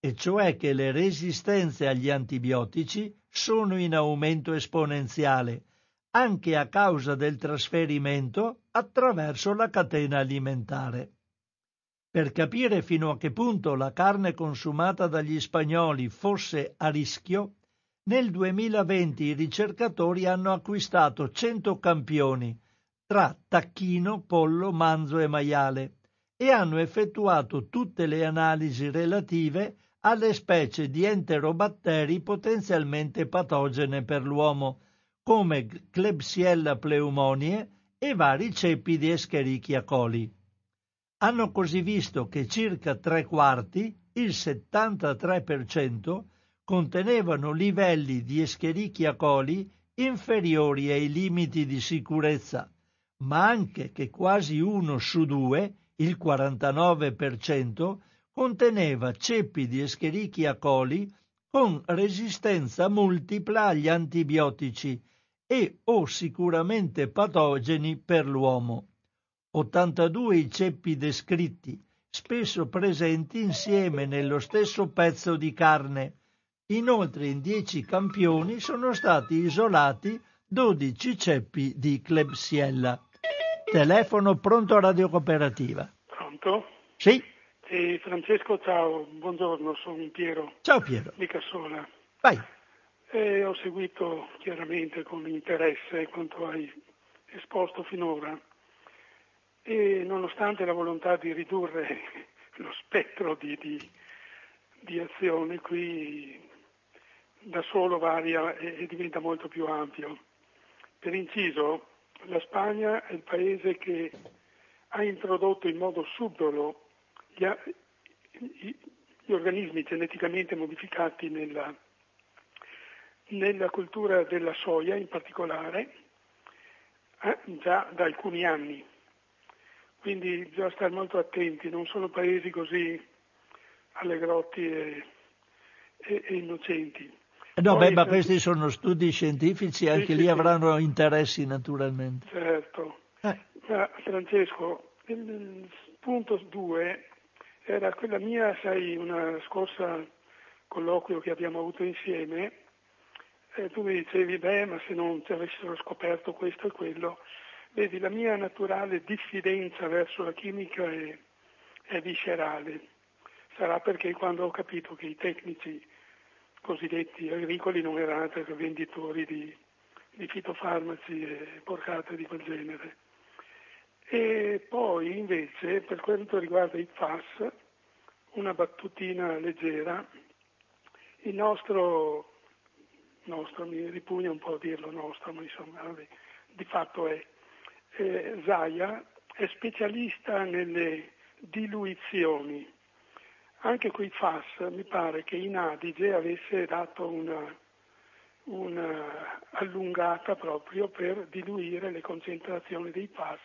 e cioè che le resistenze agli antibiotici sono in aumento esponenziale, anche a causa del trasferimento attraverso la catena alimentare. Per capire fino a che punto la carne consumata dagli spagnoli fosse a rischio, nel 2020 i ricercatori hanno acquistato 100 campioni, tra tacchino, pollo, manzo e maiale e hanno effettuato tutte le analisi relative alle specie di enterobatteri potenzialmente patogene per l'uomo, come Klebsiella pneumonie e vari ceppi di Escherichia coli. Hanno così visto che circa tre quarti, il 73%, contenevano livelli di Escherichia coli inferiori ai limiti di sicurezza ma anche che quasi uno su due, il 49%, conteneva ceppi di Escherichia coli con resistenza multipla agli antibiotici e o sicuramente patogeni per l'uomo. 82 i ceppi descritti, spesso presenti insieme nello stesso pezzo di carne. Inoltre in 10 campioni sono stati isolati 12 ceppi di Klebsiella. Telefono pronto a Radio Cooperativa. Pronto? Sì. Eh, Francesco, ciao, buongiorno, sono Piero. Ciao Piero. Di Cassola. Vai. Eh, ho seguito chiaramente con interesse quanto hai esposto finora e nonostante la volontà di ridurre lo spettro di, di, di azione qui da solo varia e, e diventa molto più ampio. Per inciso, la Spagna è il paese che ha introdotto in modo subdolo gli, gli organismi geneticamente modificati nella, nella cultura della soia in particolare, eh, già da alcuni anni. Quindi bisogna stare molto attenti, non sono paesi così allegrotti e, e, e innocenti. Eh, no, beh, ma questi sono studi scientifici, anche lì avranno interessi naturalmente. Certo. Eh. Ma Francesco, il punto 2 era quella mia, sai, una scorsa colloquio che abbiamo avuto insieme, e tu mi dicevi, beh, ma se non ti avessero scoperto questo e quello, vedi, la mia naturale diffidenza verso la chimica è, è viscerale. Sarà perché quando ho capito che i tecnici cosiddetti agricoli non erano altro che venditori di, di fitofarmaci e porcate di quel genere. E poi invece per quanto riguarda i FAS, una battutina leggera, il nostro, nostro mi ripugna un po' dirlo nostro, ma insomma di fatto è, eh, Zaya è specialista nelle diluizioni anche quei FAS mi pare che in Adige avesse dato una, una allungata proprio per diluire le concentrazioni dei FAS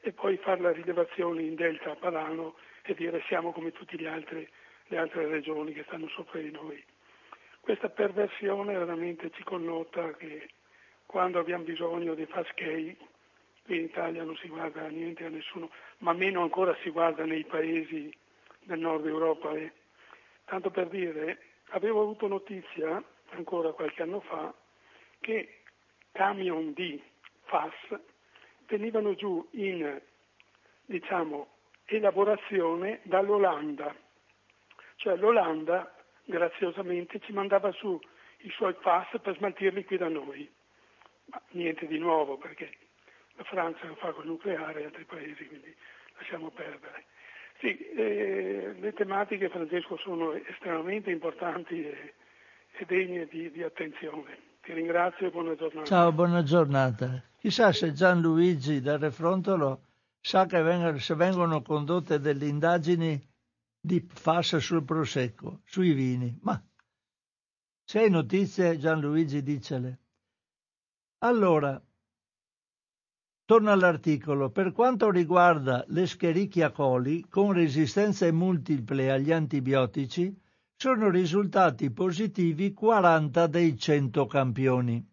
e poi fare la rilevazione in delta Padano e dire siamo come tutte le altre, regioni che stanno sopra di noi. Questa perversione veramente ci connota che quando abbiamo bisogno dei fast qui in Italia non si guarda niente a nessuno, ma meno ancora si guarda nei paesi del nord Europa. E, tanto per dire, avevo avuto notizia ancora qualche anno fa che camion di FAS venivano giù in diciamo, elaborazione dall'Olanda. Cioè l'Olanda graziosamente ci mandava su i suoi FAS per smaltirli qui da noi. Ma niente di nuovo perché la Francia lo fa col nucleare e altri paesi, quindi lasciamo perdere. Sì, eh, le tematiche, Francesco, sono estremamente importanti e, e degne di, di, attenzione. Ti ringrazio e buona giornata. Ciao, buona giornata. Chissà se Gianluigi da Refrontolo sa che vengono, se vengono condotte delle indagini di FAS sul Prosecco, sui vini. Ma se hai notizie, Gianluigi, dicele. Allora, Torno all'articolo. Per quanto riguarda l'Escherichia coli con resistenze multiple agli antibiotici, sono risultati positivi 40 dei 100 campioni.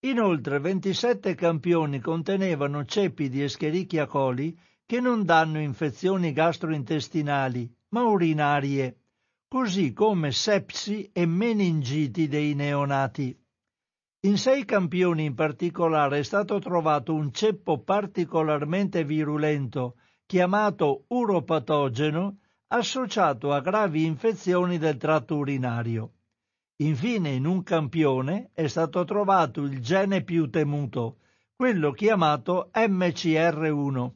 Inoltre 27 campioni contenevano ceppi di Escherichia coli che non danno infezioni gastrointestinali, ma urinarie, così come sepsi e meningiti dei neonati. In sei campioni in particolare è stato trovato un ceppo particolarmente virulento, chiamato uropatogeno, associato a gravi infezioni del tratto urinario. Infine, in un campione è stato trovato il gene più temuto, quello chiamato MCR1,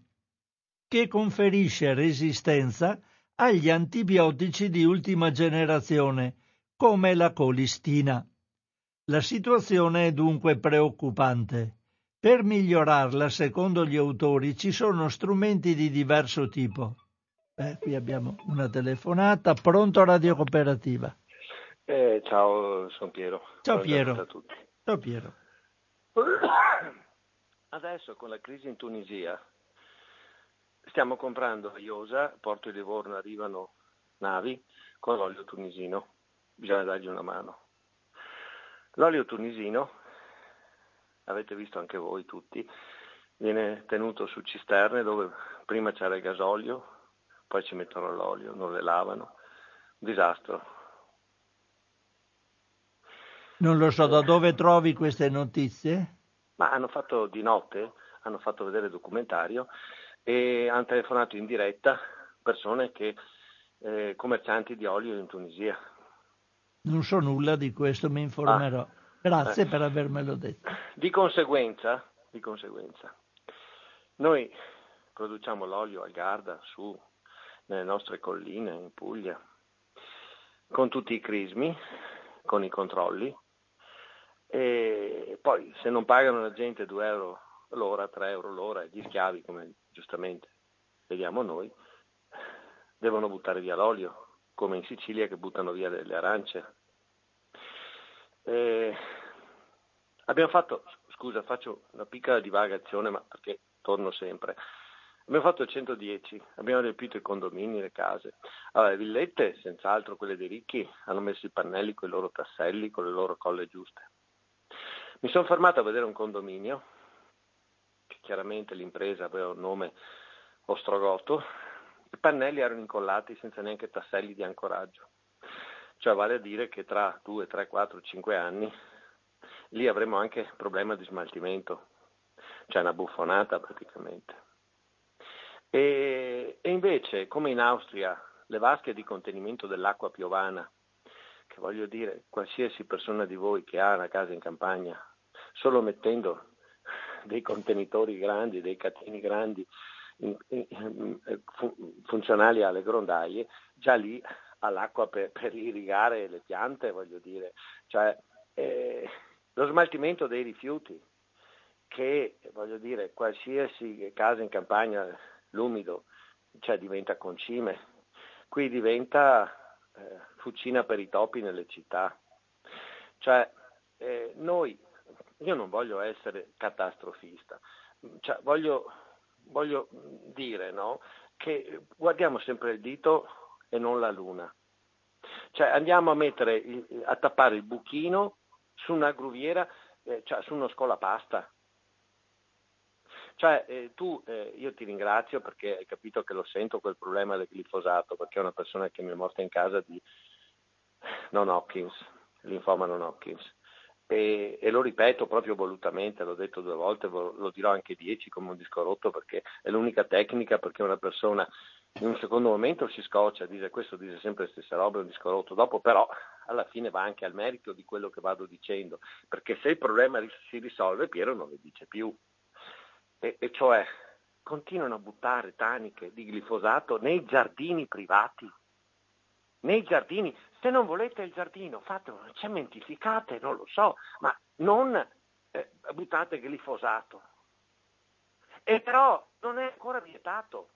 che conferisce resistenza agli antibiotici di ultima generazione, come la colistina. La situazione è dunque preoccupante. Per migliorarla, secondo gli autori, ci sono strumenti di diverso tipo. Eh, qui abbiamo una telefonata. Pronto Radio Cooperativa? Eh, ciao, sono Piero. Ciao Piero. Ciao Piero. Adesso con la crisi in Tunisia stiamo comprando a Iosa, Porto di Livorno arrivano navi con l'olio tunisino. Bisogna dargli una mano. L'olio tunisino, avete visto anche voi tutti, viene tenuto su cisterne dove prima c'era il gasolio, poi ci mettono l'olio, non le lavano. Disastro. Non lo so, da dove trovi queste notizie? Ma hanno fatto di notte, hanno fatto vedere il documentario e hanno telefonato in diretta persone che, eh, commercianti di olio in Tunisia. Non so nulla di questo, mi informerò. Ah, Grazie per avermelo detto. Di conseguenza, di conseguenza, noi produciamo l'olio al Garda su nelle nostre colline in Puglia, con tutti i crismi, con i controlli, e poi se non pagano la gente 2 euro l'ora, 3 euro l'ora, gli schiavi, come giustamente vediamo noi, devono buttare via l'olio come in Sicilia che buttano via delle arance. Eh, abbiamo fatto, scusa, faccio una piccola divagazione, ma perché torno sempre. Abbiamo fatto il 110, abbiamo riempito i condomini, le case. Allora, le villette, senz'altro quelle dei ricchi, hanno messo i pannelli con i loro tasselli, con le loro colle giuste. Mi sono fermato a vedere un condominio, che chiaramente l'impresa aveva un nome ostrogoto, i pannelli erano incollati senza neanche tasselli di ancoraggio. Cioè vale a dire che tra 2, 3, 4, 5 anni lì avremo anche problema di smaltimento, cioè una buffonata praticamente. E, e invece, come in Austria, le vasche di contenimento dell'acqua piovana, che voglio dire, qualsiasi persona di voi che ha una casa in campagna, solo mettendo dei contenitori grandi, dei cateni grandi, funzionali alle grondaie, già lì ha l'acqua per, per, irrigare le piante, voglio dire. Cioè, eh, lo smaltimento dei rifiuti, che voglio dire, qualsiasi casa in campagna, l'umido, cioè diventa concime, qui diventa eh, fucina per i topi nelle città. Cioè, eh, noi, io non voglio essere catastrofista, cioè, voglio, voglio dire no, che guardiamo sempre il dito e non la luna. Cioè andiamo a mettere, a tappare il buchino su una gruviera, eh, cioè su uno scolapasta. Cioè eh, tu, eh, io ti ringrazio perché hai capito che lo sento quel problema del glifosato, perché è una persona che mi è morta in casa di non Hopkins, linfoma non Hopkins. E, e, lo ripeto proprio volutamente, l'ho detto due volte, lo dirò anche dieci come un disco rotto perché è l'unica tecnica perché una persona in un secondo momento si scoccia, dice questo dice sempre le stesse robe, è un disco rotto, dopo però alla fine va anche al merito di quello che vado dicendo, perché se il problema si risolve Piero non le dice più, e, e cioè continuano a buttare taniche di glifosato nei giardini privati, nei giardini, se non volete il giardino fatelo, cementificate, non lo so, ma non eh, buttate glifosato. E però non è ancora vietato,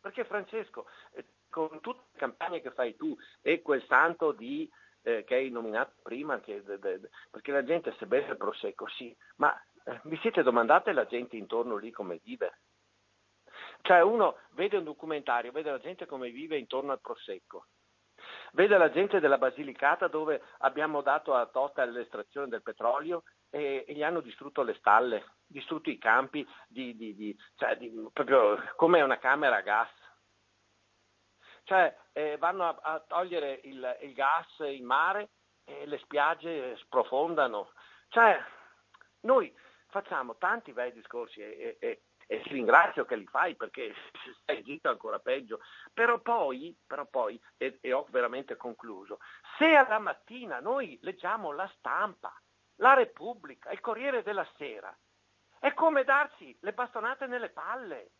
perché Francesco, eh, con tutte le campagne che fai tu e quel santo di, eh, che hai nominato prima, che, de, de, perché la gente se beve il prosecco, sì, ma eh, vi siete domandate la gente intorno lì come vive? Cioè uno vede un documentario, vede la gente come vive intorno al prosecco, vede la gente della Basilicata dove abbiamo dato a Tota l'estrazione del petrolio e, e, gli hanno distrutto le stalle, distrutto i campi, di, di, di, cioè proprio come una camera a gas. Cioè eh, vanno a, a togliere il, il, gas in mare e le spiagge sprofondano. Cioè noi facciamo tanti bei discorsi e, e, e ti ringrazio che li fai perché stai zitto ancora peggio, però poi, però poi e, e ho veramente concluso, se alla mattina noi leggiamo la stampa, la Repubblica, il Corriere della Sera, è come darsi le bastonate nelle palle.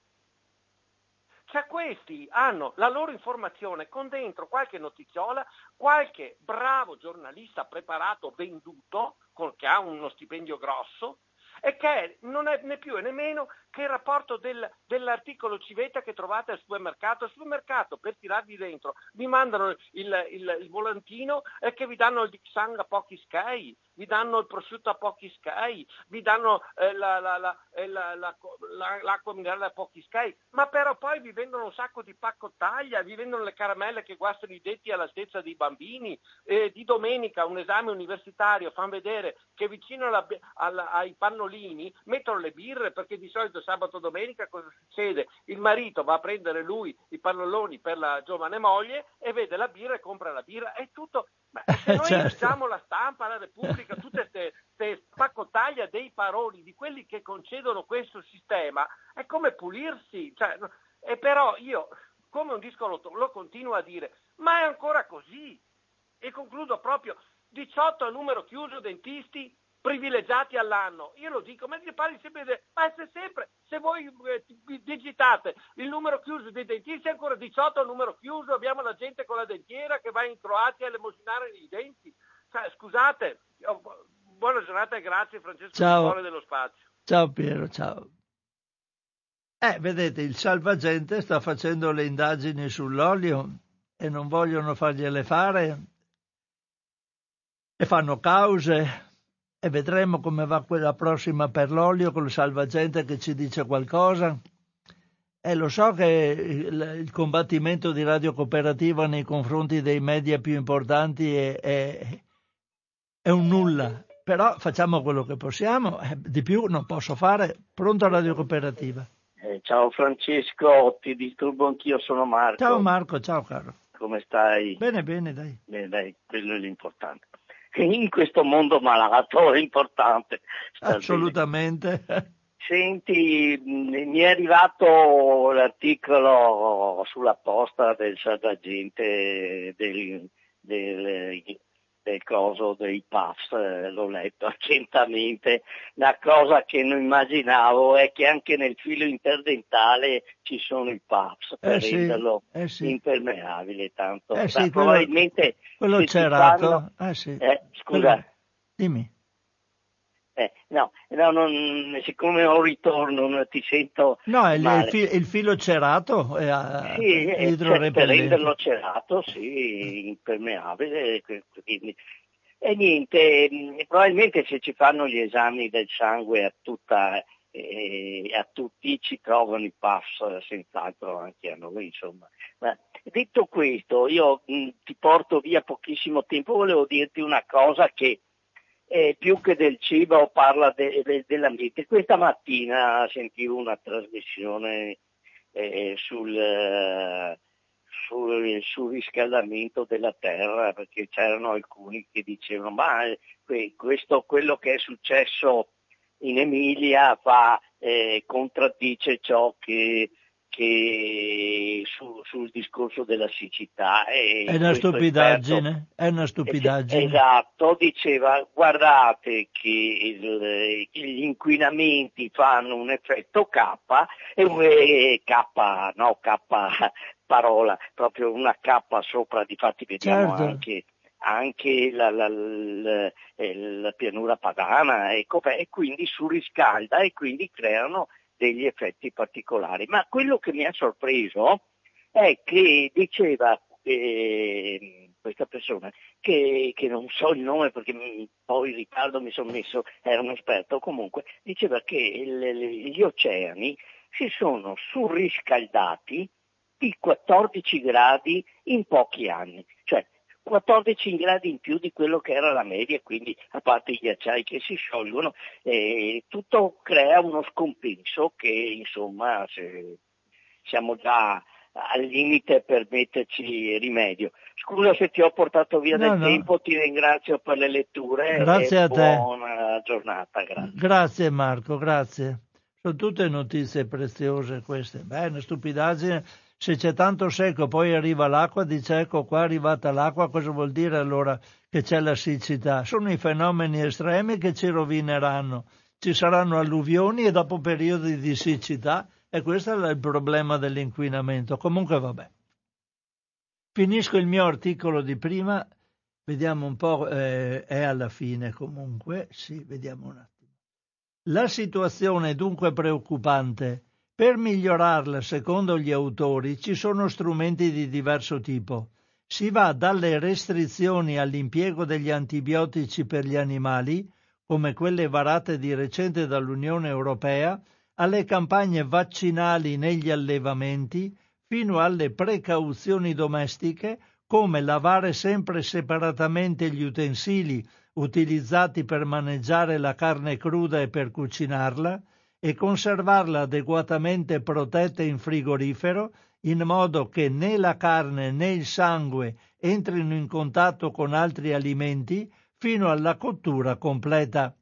Cioè questi hanno la loro informazione con dentro qualche notiziola, qualche bravo giornalista preparato, venduto, che ha uno stipendio grosso, e che non è né più né meno che il rapporto del, dell'articolo civetta che trovate al supermercato. Al supermercato per tirarvi dentro vi mandano il, il, il volantino e che vi danno il Dixang a pochi sky, vi danno il prosciutto a pochi sky, vi danno eh, la, la, la, eh, l'acqua minerale a pochi sky, ma però poi vi vendono un sacco di paccotaglia, vi vendono le caramelle che guastano i detti all'altezza dei bambini. Eh, di domenica un esame universitario, fanno vedere che vicino alla, alla, ai pannolini mettono le birre perché di solito sabato domenica cosa succede? Il marito va a prendere lui i pannoloni per la giovane moglie e vede la birra e compra la birra. È tutto. Ma se noi certo. leggiamo la stampa, la Repubblica, tutte queste paccotaglia dei paroli di quelli che concedono questo sistema, è come pulirsi. Cioè, e però io, come un disco lo, lo continuo a dire, ma è ancora così. E concludo proprio, 18 a numero chiuso dentisti, privilegiati all'anno. Io lo dico, ma ti parli sempre. Ma se sempre, se voi eh, digitate il numero chiuso dei dentisti, è ancora 18 al numero chiuso, abbiamo la gente con la dentiera che va in Croazia a elemosinare i denti. Cioè, scusate, buona giornata e grazie Francesco ciao. dello Spazio. Ciao Piero, ciao. Eh, vedete, il salvagente sta facendo le indagini sull'olio e non vogliono fargliele fare e fanno cause e vedremo come va quella prossima per l'olio con il salvagente che ci dice qualcosa. E lo so che il, combattimento di Radio Cooperativa nei confronti dei media più importanti è, è, è un nulla, però facciamo quello che possiamo, eh, di più non posso fare. Pronto a Radio Cooperativa. Eh, ciao Francesco, ti disturbo anch'io, sono Marco. Ciao Marco, ciao caro. Come stai? Bene, bene, dai. Bene, dai, quello è l'importante. In questo mondo malato è importante. Assolutamente. Bene. Senti, mi è arrivato l'articolo sulla posta del salvagente del, del, del coso dei PAFs, eh, l'ho letto attentamente. La cosa che non immaginavo è che anche nel filo interdentale ci sono i PAFs per eh sì, renderlo eh sì. impermeabile. Tanto, eh sì, quello, probabilmente quello c'erato. Fanno... Eh sì. Eh, scusa. Quello... Dimmi. Eh, no, no non, siccome ho ritorno non ti sento No, il, il, fi, il filo cerato è, sì, è eh, idrorepellente. per renderlo cerato, sì, impermeabile. Quindi, e niente, probabilmente se ci fanno gli esami del sangue a, tutta, eh, a tutti ci trovano i PAFs, senz'altro anche a noi, insomma. Ma detto questo, io mh, ti porto via pochissimo tempo, volevo dirti una cosa che eh, più che del cibo parla de, de, dell'ambiente. Questa mattina sentivo una trasmissione eh, sul, eh, sul, sul, riscaldamento della terra perché c'erano alcuni che dicevano ma questo, quello che è successo in Emilia fa, eh, contraddice ciò che che su, sul discorso della siccità. è una stupidaggine, esperto, è una stupidaggine. Esatto, diceva guardate che il, gli inquinamenti fanno un effetto K e K, no K parola, proprio una K sopra, difatti vediamo certo. anche anche la, la, la, la, pianura padana ecco, e quindi surriscalda e quindi creano degli effetti particolari. Ma quello che mi ha sorpreso è che diceva eh, questa persona, che, che, non so il nome perché mi, poi in ritardo mi sono messo, era un esperto comunque, diceva che il, gli oceani si sono surriscaldati di 14 gradi in pochi anni. Cioè, 14 gradi in più di quello che era la media, quindi a parte i ghiacciai che si sciolgono, eh, tutto crea uno scompenso che insomma siamo già al limite per metterci rimedio. Scusa se ti ho portato via no, del no. tempo, ti ringrazio per le letture grazie a te. buona giornata. Grazie. grazie Marco, grazie. Sono tutte notizie preziose queste. Beh, una stupidaggine se c'è tanto secco poi arriva l'acqua, dice ecco qua è arrivata l'acqua, cosa vuol dire allora che c'è la siccità? Sono i fenomeni estremi che ci rovineranno, ci saranno alluvioni e dopo periodi di siccità e questo è il problema dell'inquinamento. Comunque vabbè. Finisco il mio articolo di prima, vediamo un po', eh, è alla fine comunque, sì, vediamo un attimo. La situazione è dunque preoccupante. Per migliorarla, secondo gli autori, ci sono strumenti di diverso tipo. Si va dalle restrizioni all'impiego degli antibiotici per gli animali, come quelle varate di recente dall'Unione Europea, alle campagne vaccinali negli allevamenti, fino alle precauzioni domestiche, come lavare sempre separatamente gli utensili utilizzati per maneggiare la carne cruda e per cucinarla, e conservarla adeguatamente protetta in frigorifero in modo che né la carne né il sangue entrino in contatto con altri alimenti fino alla cottura completa.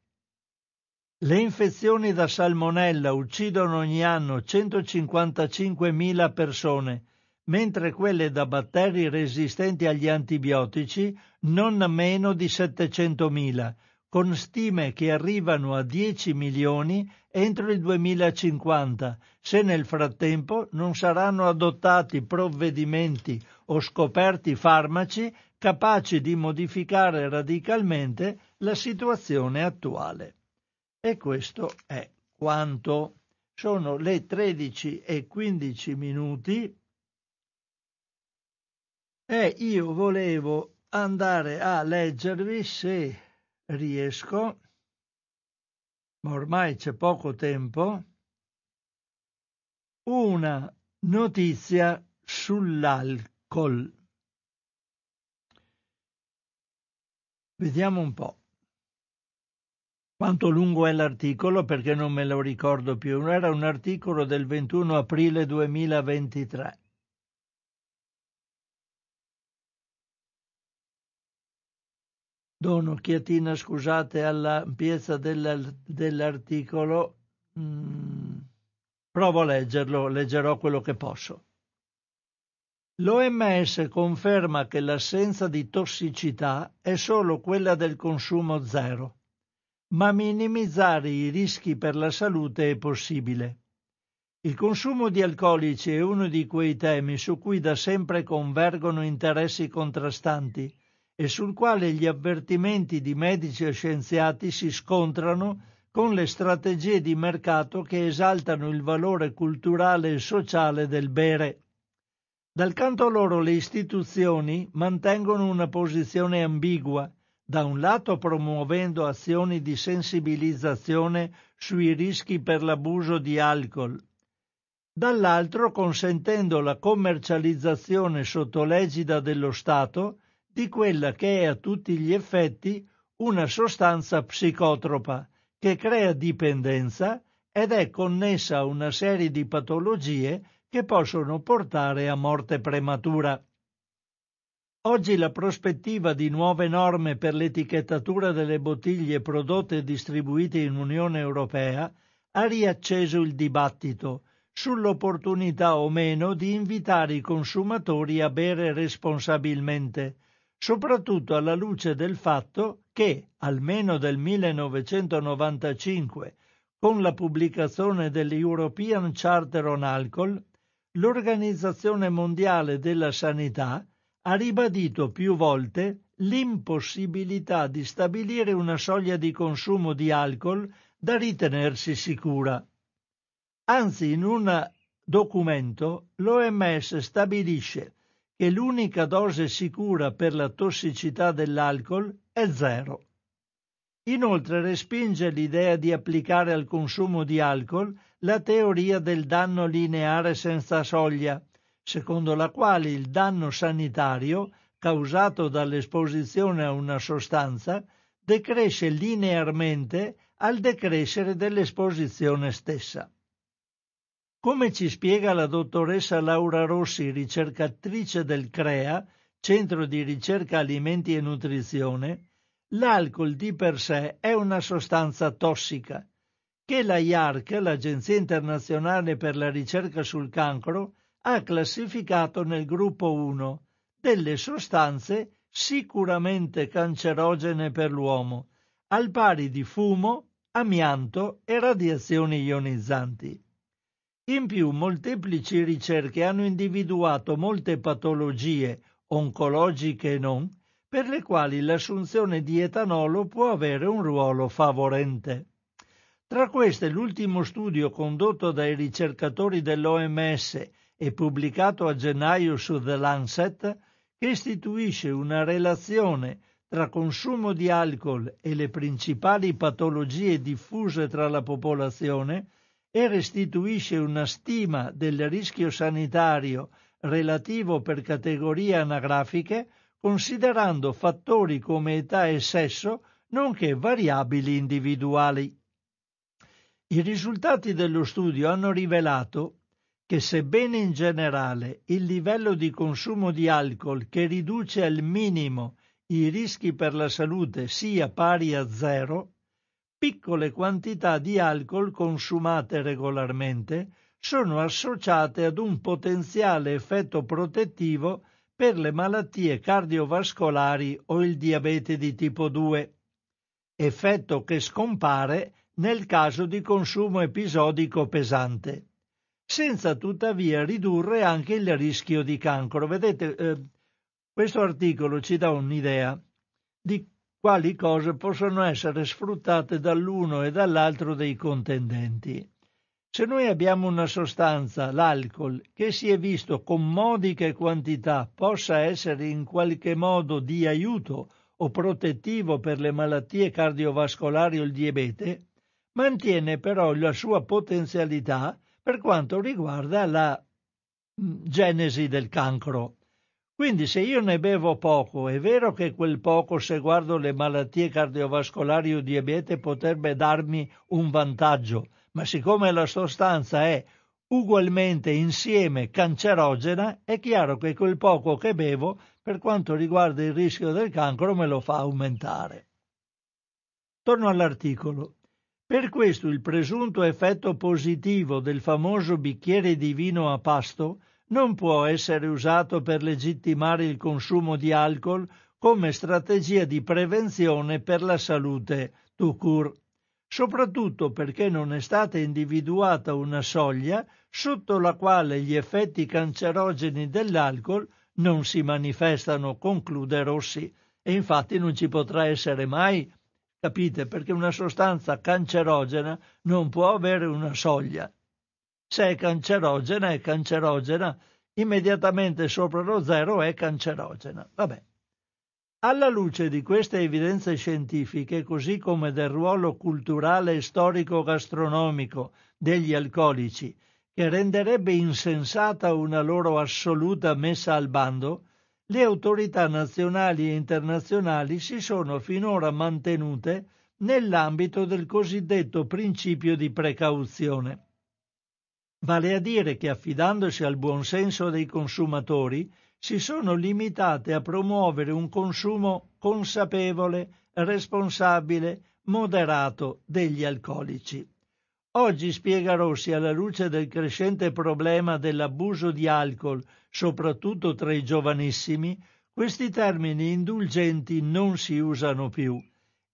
Le infezioni da salmonella uccidono ogni anno 155.000 persone, mentre quelle da batteri resistenti agli antibiotici non meno di 700.000, con stime che arrivano a 10 milioni entro il 2050, se nel frattempo non saranno adottati provvedimenti o scoperti farmaci capaci di modificare radicalmente la situazione attuale. E questo è quanto. Sono le 13 e 15 minuti e io volevo andare a leggervi se riesco, ma ormai c'è poco tempo, una notizia sull'alcol. Vediamo un po'. Quanto lungo è l'articolo perché non me lo ricordo più. Era un articolo del 21 aprile 2023. Do un'occhiatina, scusate, all'ampiezza dell'articolo. Mm, provo a leggerlo, leggerò quello che posso. L'OMS conferma che l'assenza di tossicità è solo quella del consumo zero ma minimizzare i rischi per la salute è possibile. Il consumo di alcolici è uno di quei temi su cui da sempre convergono interessi contrastanti e sul quale gli avvertimenti di medici e scienziati si scontrano con le strategie di mercato che esaltano il valore culturale e sociale del bere. Dal canto loro le istituzioni mantengono una posizione ambigua da un lato promuovendo azioni di sensibilizzazione sui rischi per l'abuso di alcol, dall'altro consentendo la commercializzazione sotto l'egida dello Stato di quella che è a tutti gli effetti una sostanza psicotropa che crea dipendenza ed è connessa a una serie di patologie che possono portare a morte prematura. Oggi la prospettiva di nuove norme per l'etichettatura delle bottiglie prodotte e distribuite in Unione Europea ha riacceso il dibattito sull'opportunità o meno di invitare i consumatori a bere responsabilmente, soprattutto alla luce del fatto che, almeno del 1995, con la pubblicazione dell'European Charter on Alcohol, l'Organizzazione Mondiale della Sanità ha ribadito più volte l'impossibilità di stabilire una soglia di consumo di alcol da ritenersi sicura. Anzi, in un documento l'OMS stabilisce che l'unica dose sicura per la tossicità dell'alcol è zero. Inoltre respinge l'idea di applicare al consumo di alcol la teoria del danno lineare senza soglia, secondo la quale il danno sanitario causato dall'esposizione a una sostanza decresce linearmente al decrescere dell'esposizione stessa. Come ci spiega la dottoressa Laura Rossi, ricercatrice del CREA, Centro di ricerca alimenti e nutrizione, l'alcol di per sé è una sostanza tossica che la IARC, l'Agenzia internazionale per la ricerca sul cancro, ha classificato nel gruppo 1 delle sostanze sicuramente cancerogene per l'uomo, al pari di fumo, amianto e radiazioni ionizzanti. In più, molteplici ricerche hanno individuato molte patologie, oncologiche e non, per le quali l'assunzione di etanolo può avere un ruolo favorente. Tra queste l'ultimo studio condotto dai ricercatori dell'OMS e pubblicato a gennaio su The Lancet, che istituisce una relazione tra consumo di alcol e le principali patologie diffuse tra la popolazione e restituisce una stima del rischio sanitario relativo per categorie anagrafiche, considerando fattori come età e sesso, nonché variabili individuali. I risultati dello studio hanno rivelato che sebbene in generale il livello di consumo di alcol che riduce al minimo i rischi per la salute sia pari a zero, piccole quantità di alcol consumate regolarmente sono associate ad un potenziale effetto protettivo per le malattie cardiovascolari o il diabete di tipo 2, effetto che scompare nel caso di consumo episodico pesante senza tuttavia ridurre anche il rischio di cancro. Vedete, eh, questo articolo ci dà un'idea di quali cose possono essere sfruttate dall'uno e dall'altro dei contendenti. Se noi abbiamo una sostanza, l'alcol, che si è visto con modiche quantità possa essere in qualche modo di aiuto o protettivo per le malattie cardiovascolari o il diabete, mantiene però la sua potenzialità per quanto riguarda la mm, genesi del cancro. Quindi se io ne bevo poco, è vero che quel poco, se guardo le malattie cardiovascolari o diabete, potrebbe darmi un vantaggio, ma siccome la sostanza è ugualmente insieme cancerogena, è chiaro che quel poco che bevo, per quanto riguarda il rischio del cancro, me lo fa aumentare. Torno all'articolo. Per questo il presunto effetto positivo del famoso bicchiere di vino a pasto non può essere usato per legittimare il consumo di alcol come strategia di prevenzione per la salute tout court, soprattutto perché non è stata individuata una soglia sotto la quale gli effetti cancerogeni dell'alcol non si manifestano, conclude Rossi, e infatti non ci potrà essere mai, capite, perché una sostanza cancerogena non può avere una soglia se è cancerogena è cancerogena, immediatamente sopra lo zero è cancerogena. Vabbè. Alla luce di queste evidenze scientifiche, così come del ruolo culturale e storico-gastronomico degli alcolici, che renderebbe insensata una loro assoluta messa al bando, le autorità nazionali e internazionali si sono finora mantenute nell'ambito del cosiddetto principio di precauzione vale a dire che affidandosi al buon senso dei consumatori si sono limitate a promuovere un consumo consapevole, responsabile, moderato degli alcolici. Oggi spiega Rossi alla luce del crescente problema dell'abuso di alcol, soprattutto tra i giovanissimi, questi termini indulgenti non si usano più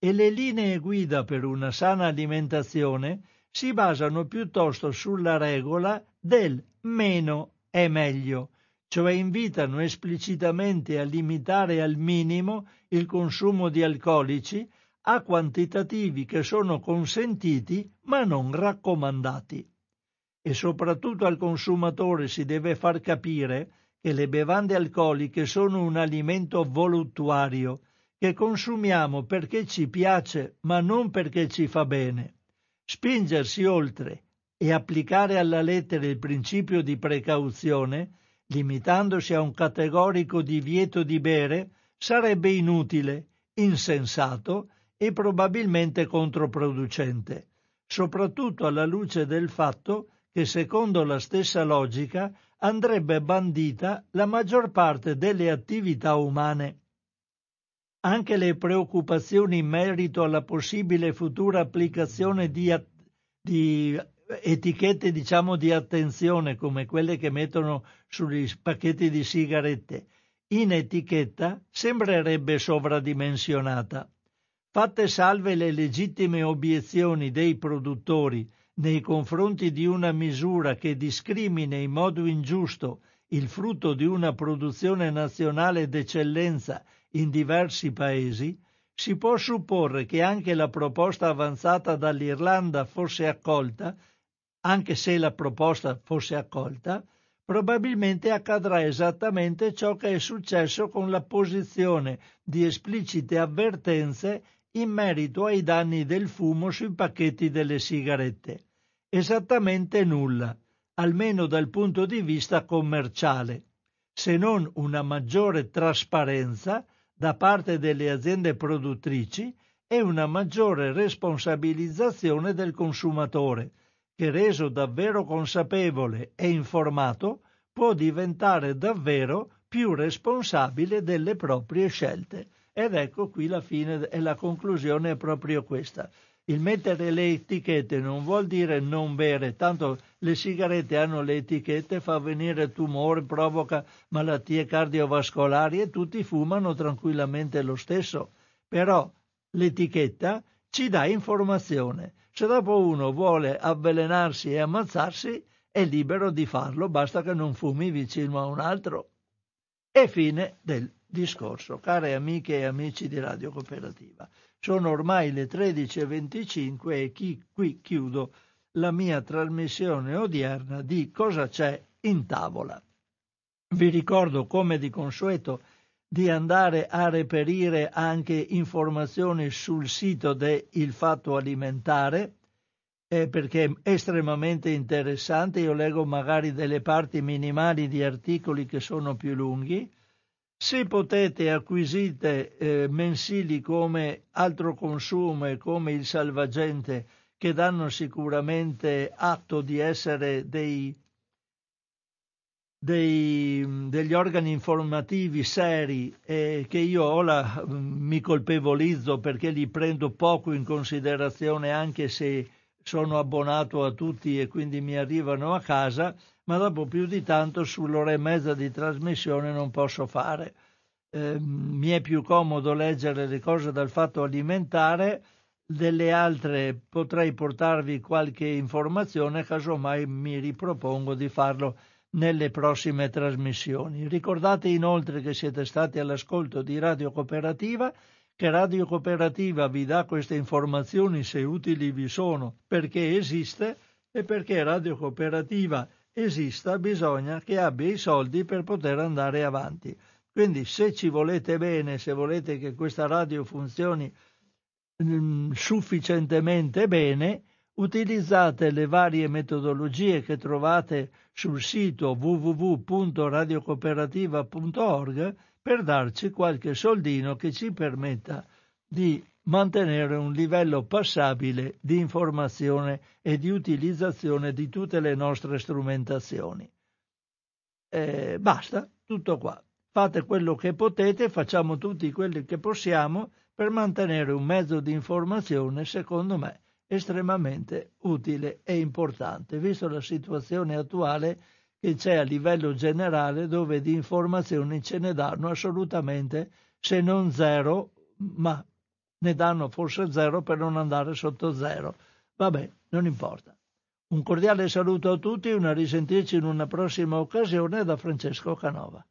e le linee guida per una sana alimentazione si basano piuttosto sulla regola del meno è meglio, cioè invitano esplicitamente a limitare al minimo il consumo di alcolici a quantitativi che sono consentiti ma non raccomandati. E soprattutto al consumatore si deve far capire che le bevande alcoliche sono un alimento voluttuario che consumiamo perché ci piace ma non perché ci fa bene. Spingersi oltre e applicare alla lettera il principio di precauzione, limitandosi a un categorico divieto di bere, sarebbe inutile, insensato e probabilmente controproducente, soprattutto alla luce del fatto che secondo la stessa logica andrebbe bandita la maggior parte delle attività umane. Anche le preoccupazioni in merito alla possibile futura applicazione di, di etichette diciamo di attenzione come quelle che mettono sugli pacchetti di sigarette in etichetta sembrerebbe sovradimensionata. Fatte salve le legittime obiezioni dei produttori nei confronti di una misura che discrimina in modo ingiusto il frutto di una produzione nazionale d'eccellenza in diversi paesi, si può supporre che anche la proposta avanzata dall'Irlanda fosse accolta, anche se la proposta fosse accolta, probabilmente accadrà esattamente ciò che è successo con la posizione di esplicite avvertenze in merito ai danni del fumo sui pacchetti delle sigarette. Esattamente nulla, almeno dal punto di vista commerciale, se non una maggiore trasparenza da parte delle aziende produttrici e una maggiore responsabilizzazione del consumatore, che reso davvero consapevole e informato può diventare davvero più responsabile delle proprie scelte. Ed ecco qui la fine e la conclusione è proprio questa. Il mettere le etichette non vuol dire non bere, tanto le sigarette hanno le etichette, fa venire tumore, provoca malattie cardiovascolari e tutti fumano tranquillamente lo stesso. Però l'etichetta ci dà informazione. Se dopo uno vuole avvelenarsi e ammazzarsi, è libero di farlo, basta che non fumi vicino a un altro. E fine del discorso, care amiche e amici di Radio Cooperativa. Sono ormai le 13.25 e chi, qui chiudo la mia trasmissione odierna di Cosa c'è in tavola. Vi ricordo, come di consueto, di andare a reperire anche informazioni sul sito del Fatto Alimentare, eh, perché è estremamente interessante. Io leggo magari delle parti minimali di articoli che sono più lunghi. Se potete acquisite eh, mensili come altro consumo e come il salvagente che danno sicuramente atto di essere dei, dei, degli organi informativi seri e che io ora mi colpevolizzo perché li prendo poco in considerazione anche se sono abbonato a tutti e quindi mi arrivano a casa, ma dopo più di tanto sull'ora e mezza di trasmissione non posso fare. Eh, mi è più comodo leggere le cose dal fatto alimentare, delle altre potrei portarvi qualche informazione, casomai mi ripropongo di farlo nelle prossime trasmissioni. Ricordate inoltre che siete stati all'ascolto di Radio Cooperativa che Radio Cooperativa vi dà queste informazioni se utili vi sono, perché esiste e perché Radio Cooperativa esista bisogna che abbia i soldi per poter andare avanti. Quindi se ci volete bene, se volete che questa radio funzioni mm, sufficientemente bene, utilizzate le varie metodologie che trovate sul sito www.radiocooperativa.org per darci qualche soldino che ci permetta di mantenere un livello passabile di informazione e di utilizzazione di tutte le nostre strumentazioni. Eh, basta, tutto qua. Fate quello che potete, facciamo tutti quelli che possiamo per mantenere un mezzo di informazione, secondo me, estremamente utile e importante, visto la situazione attuale che c'è a livello generale dove di informazioni ce ne danno assolutamente, se non zero, ma ne danno forse zero per non andare sotto zero. Vabbè, non importa. Un cordiale saluto a tutti e una risentirci in una prossima occasione da Francesco Canova.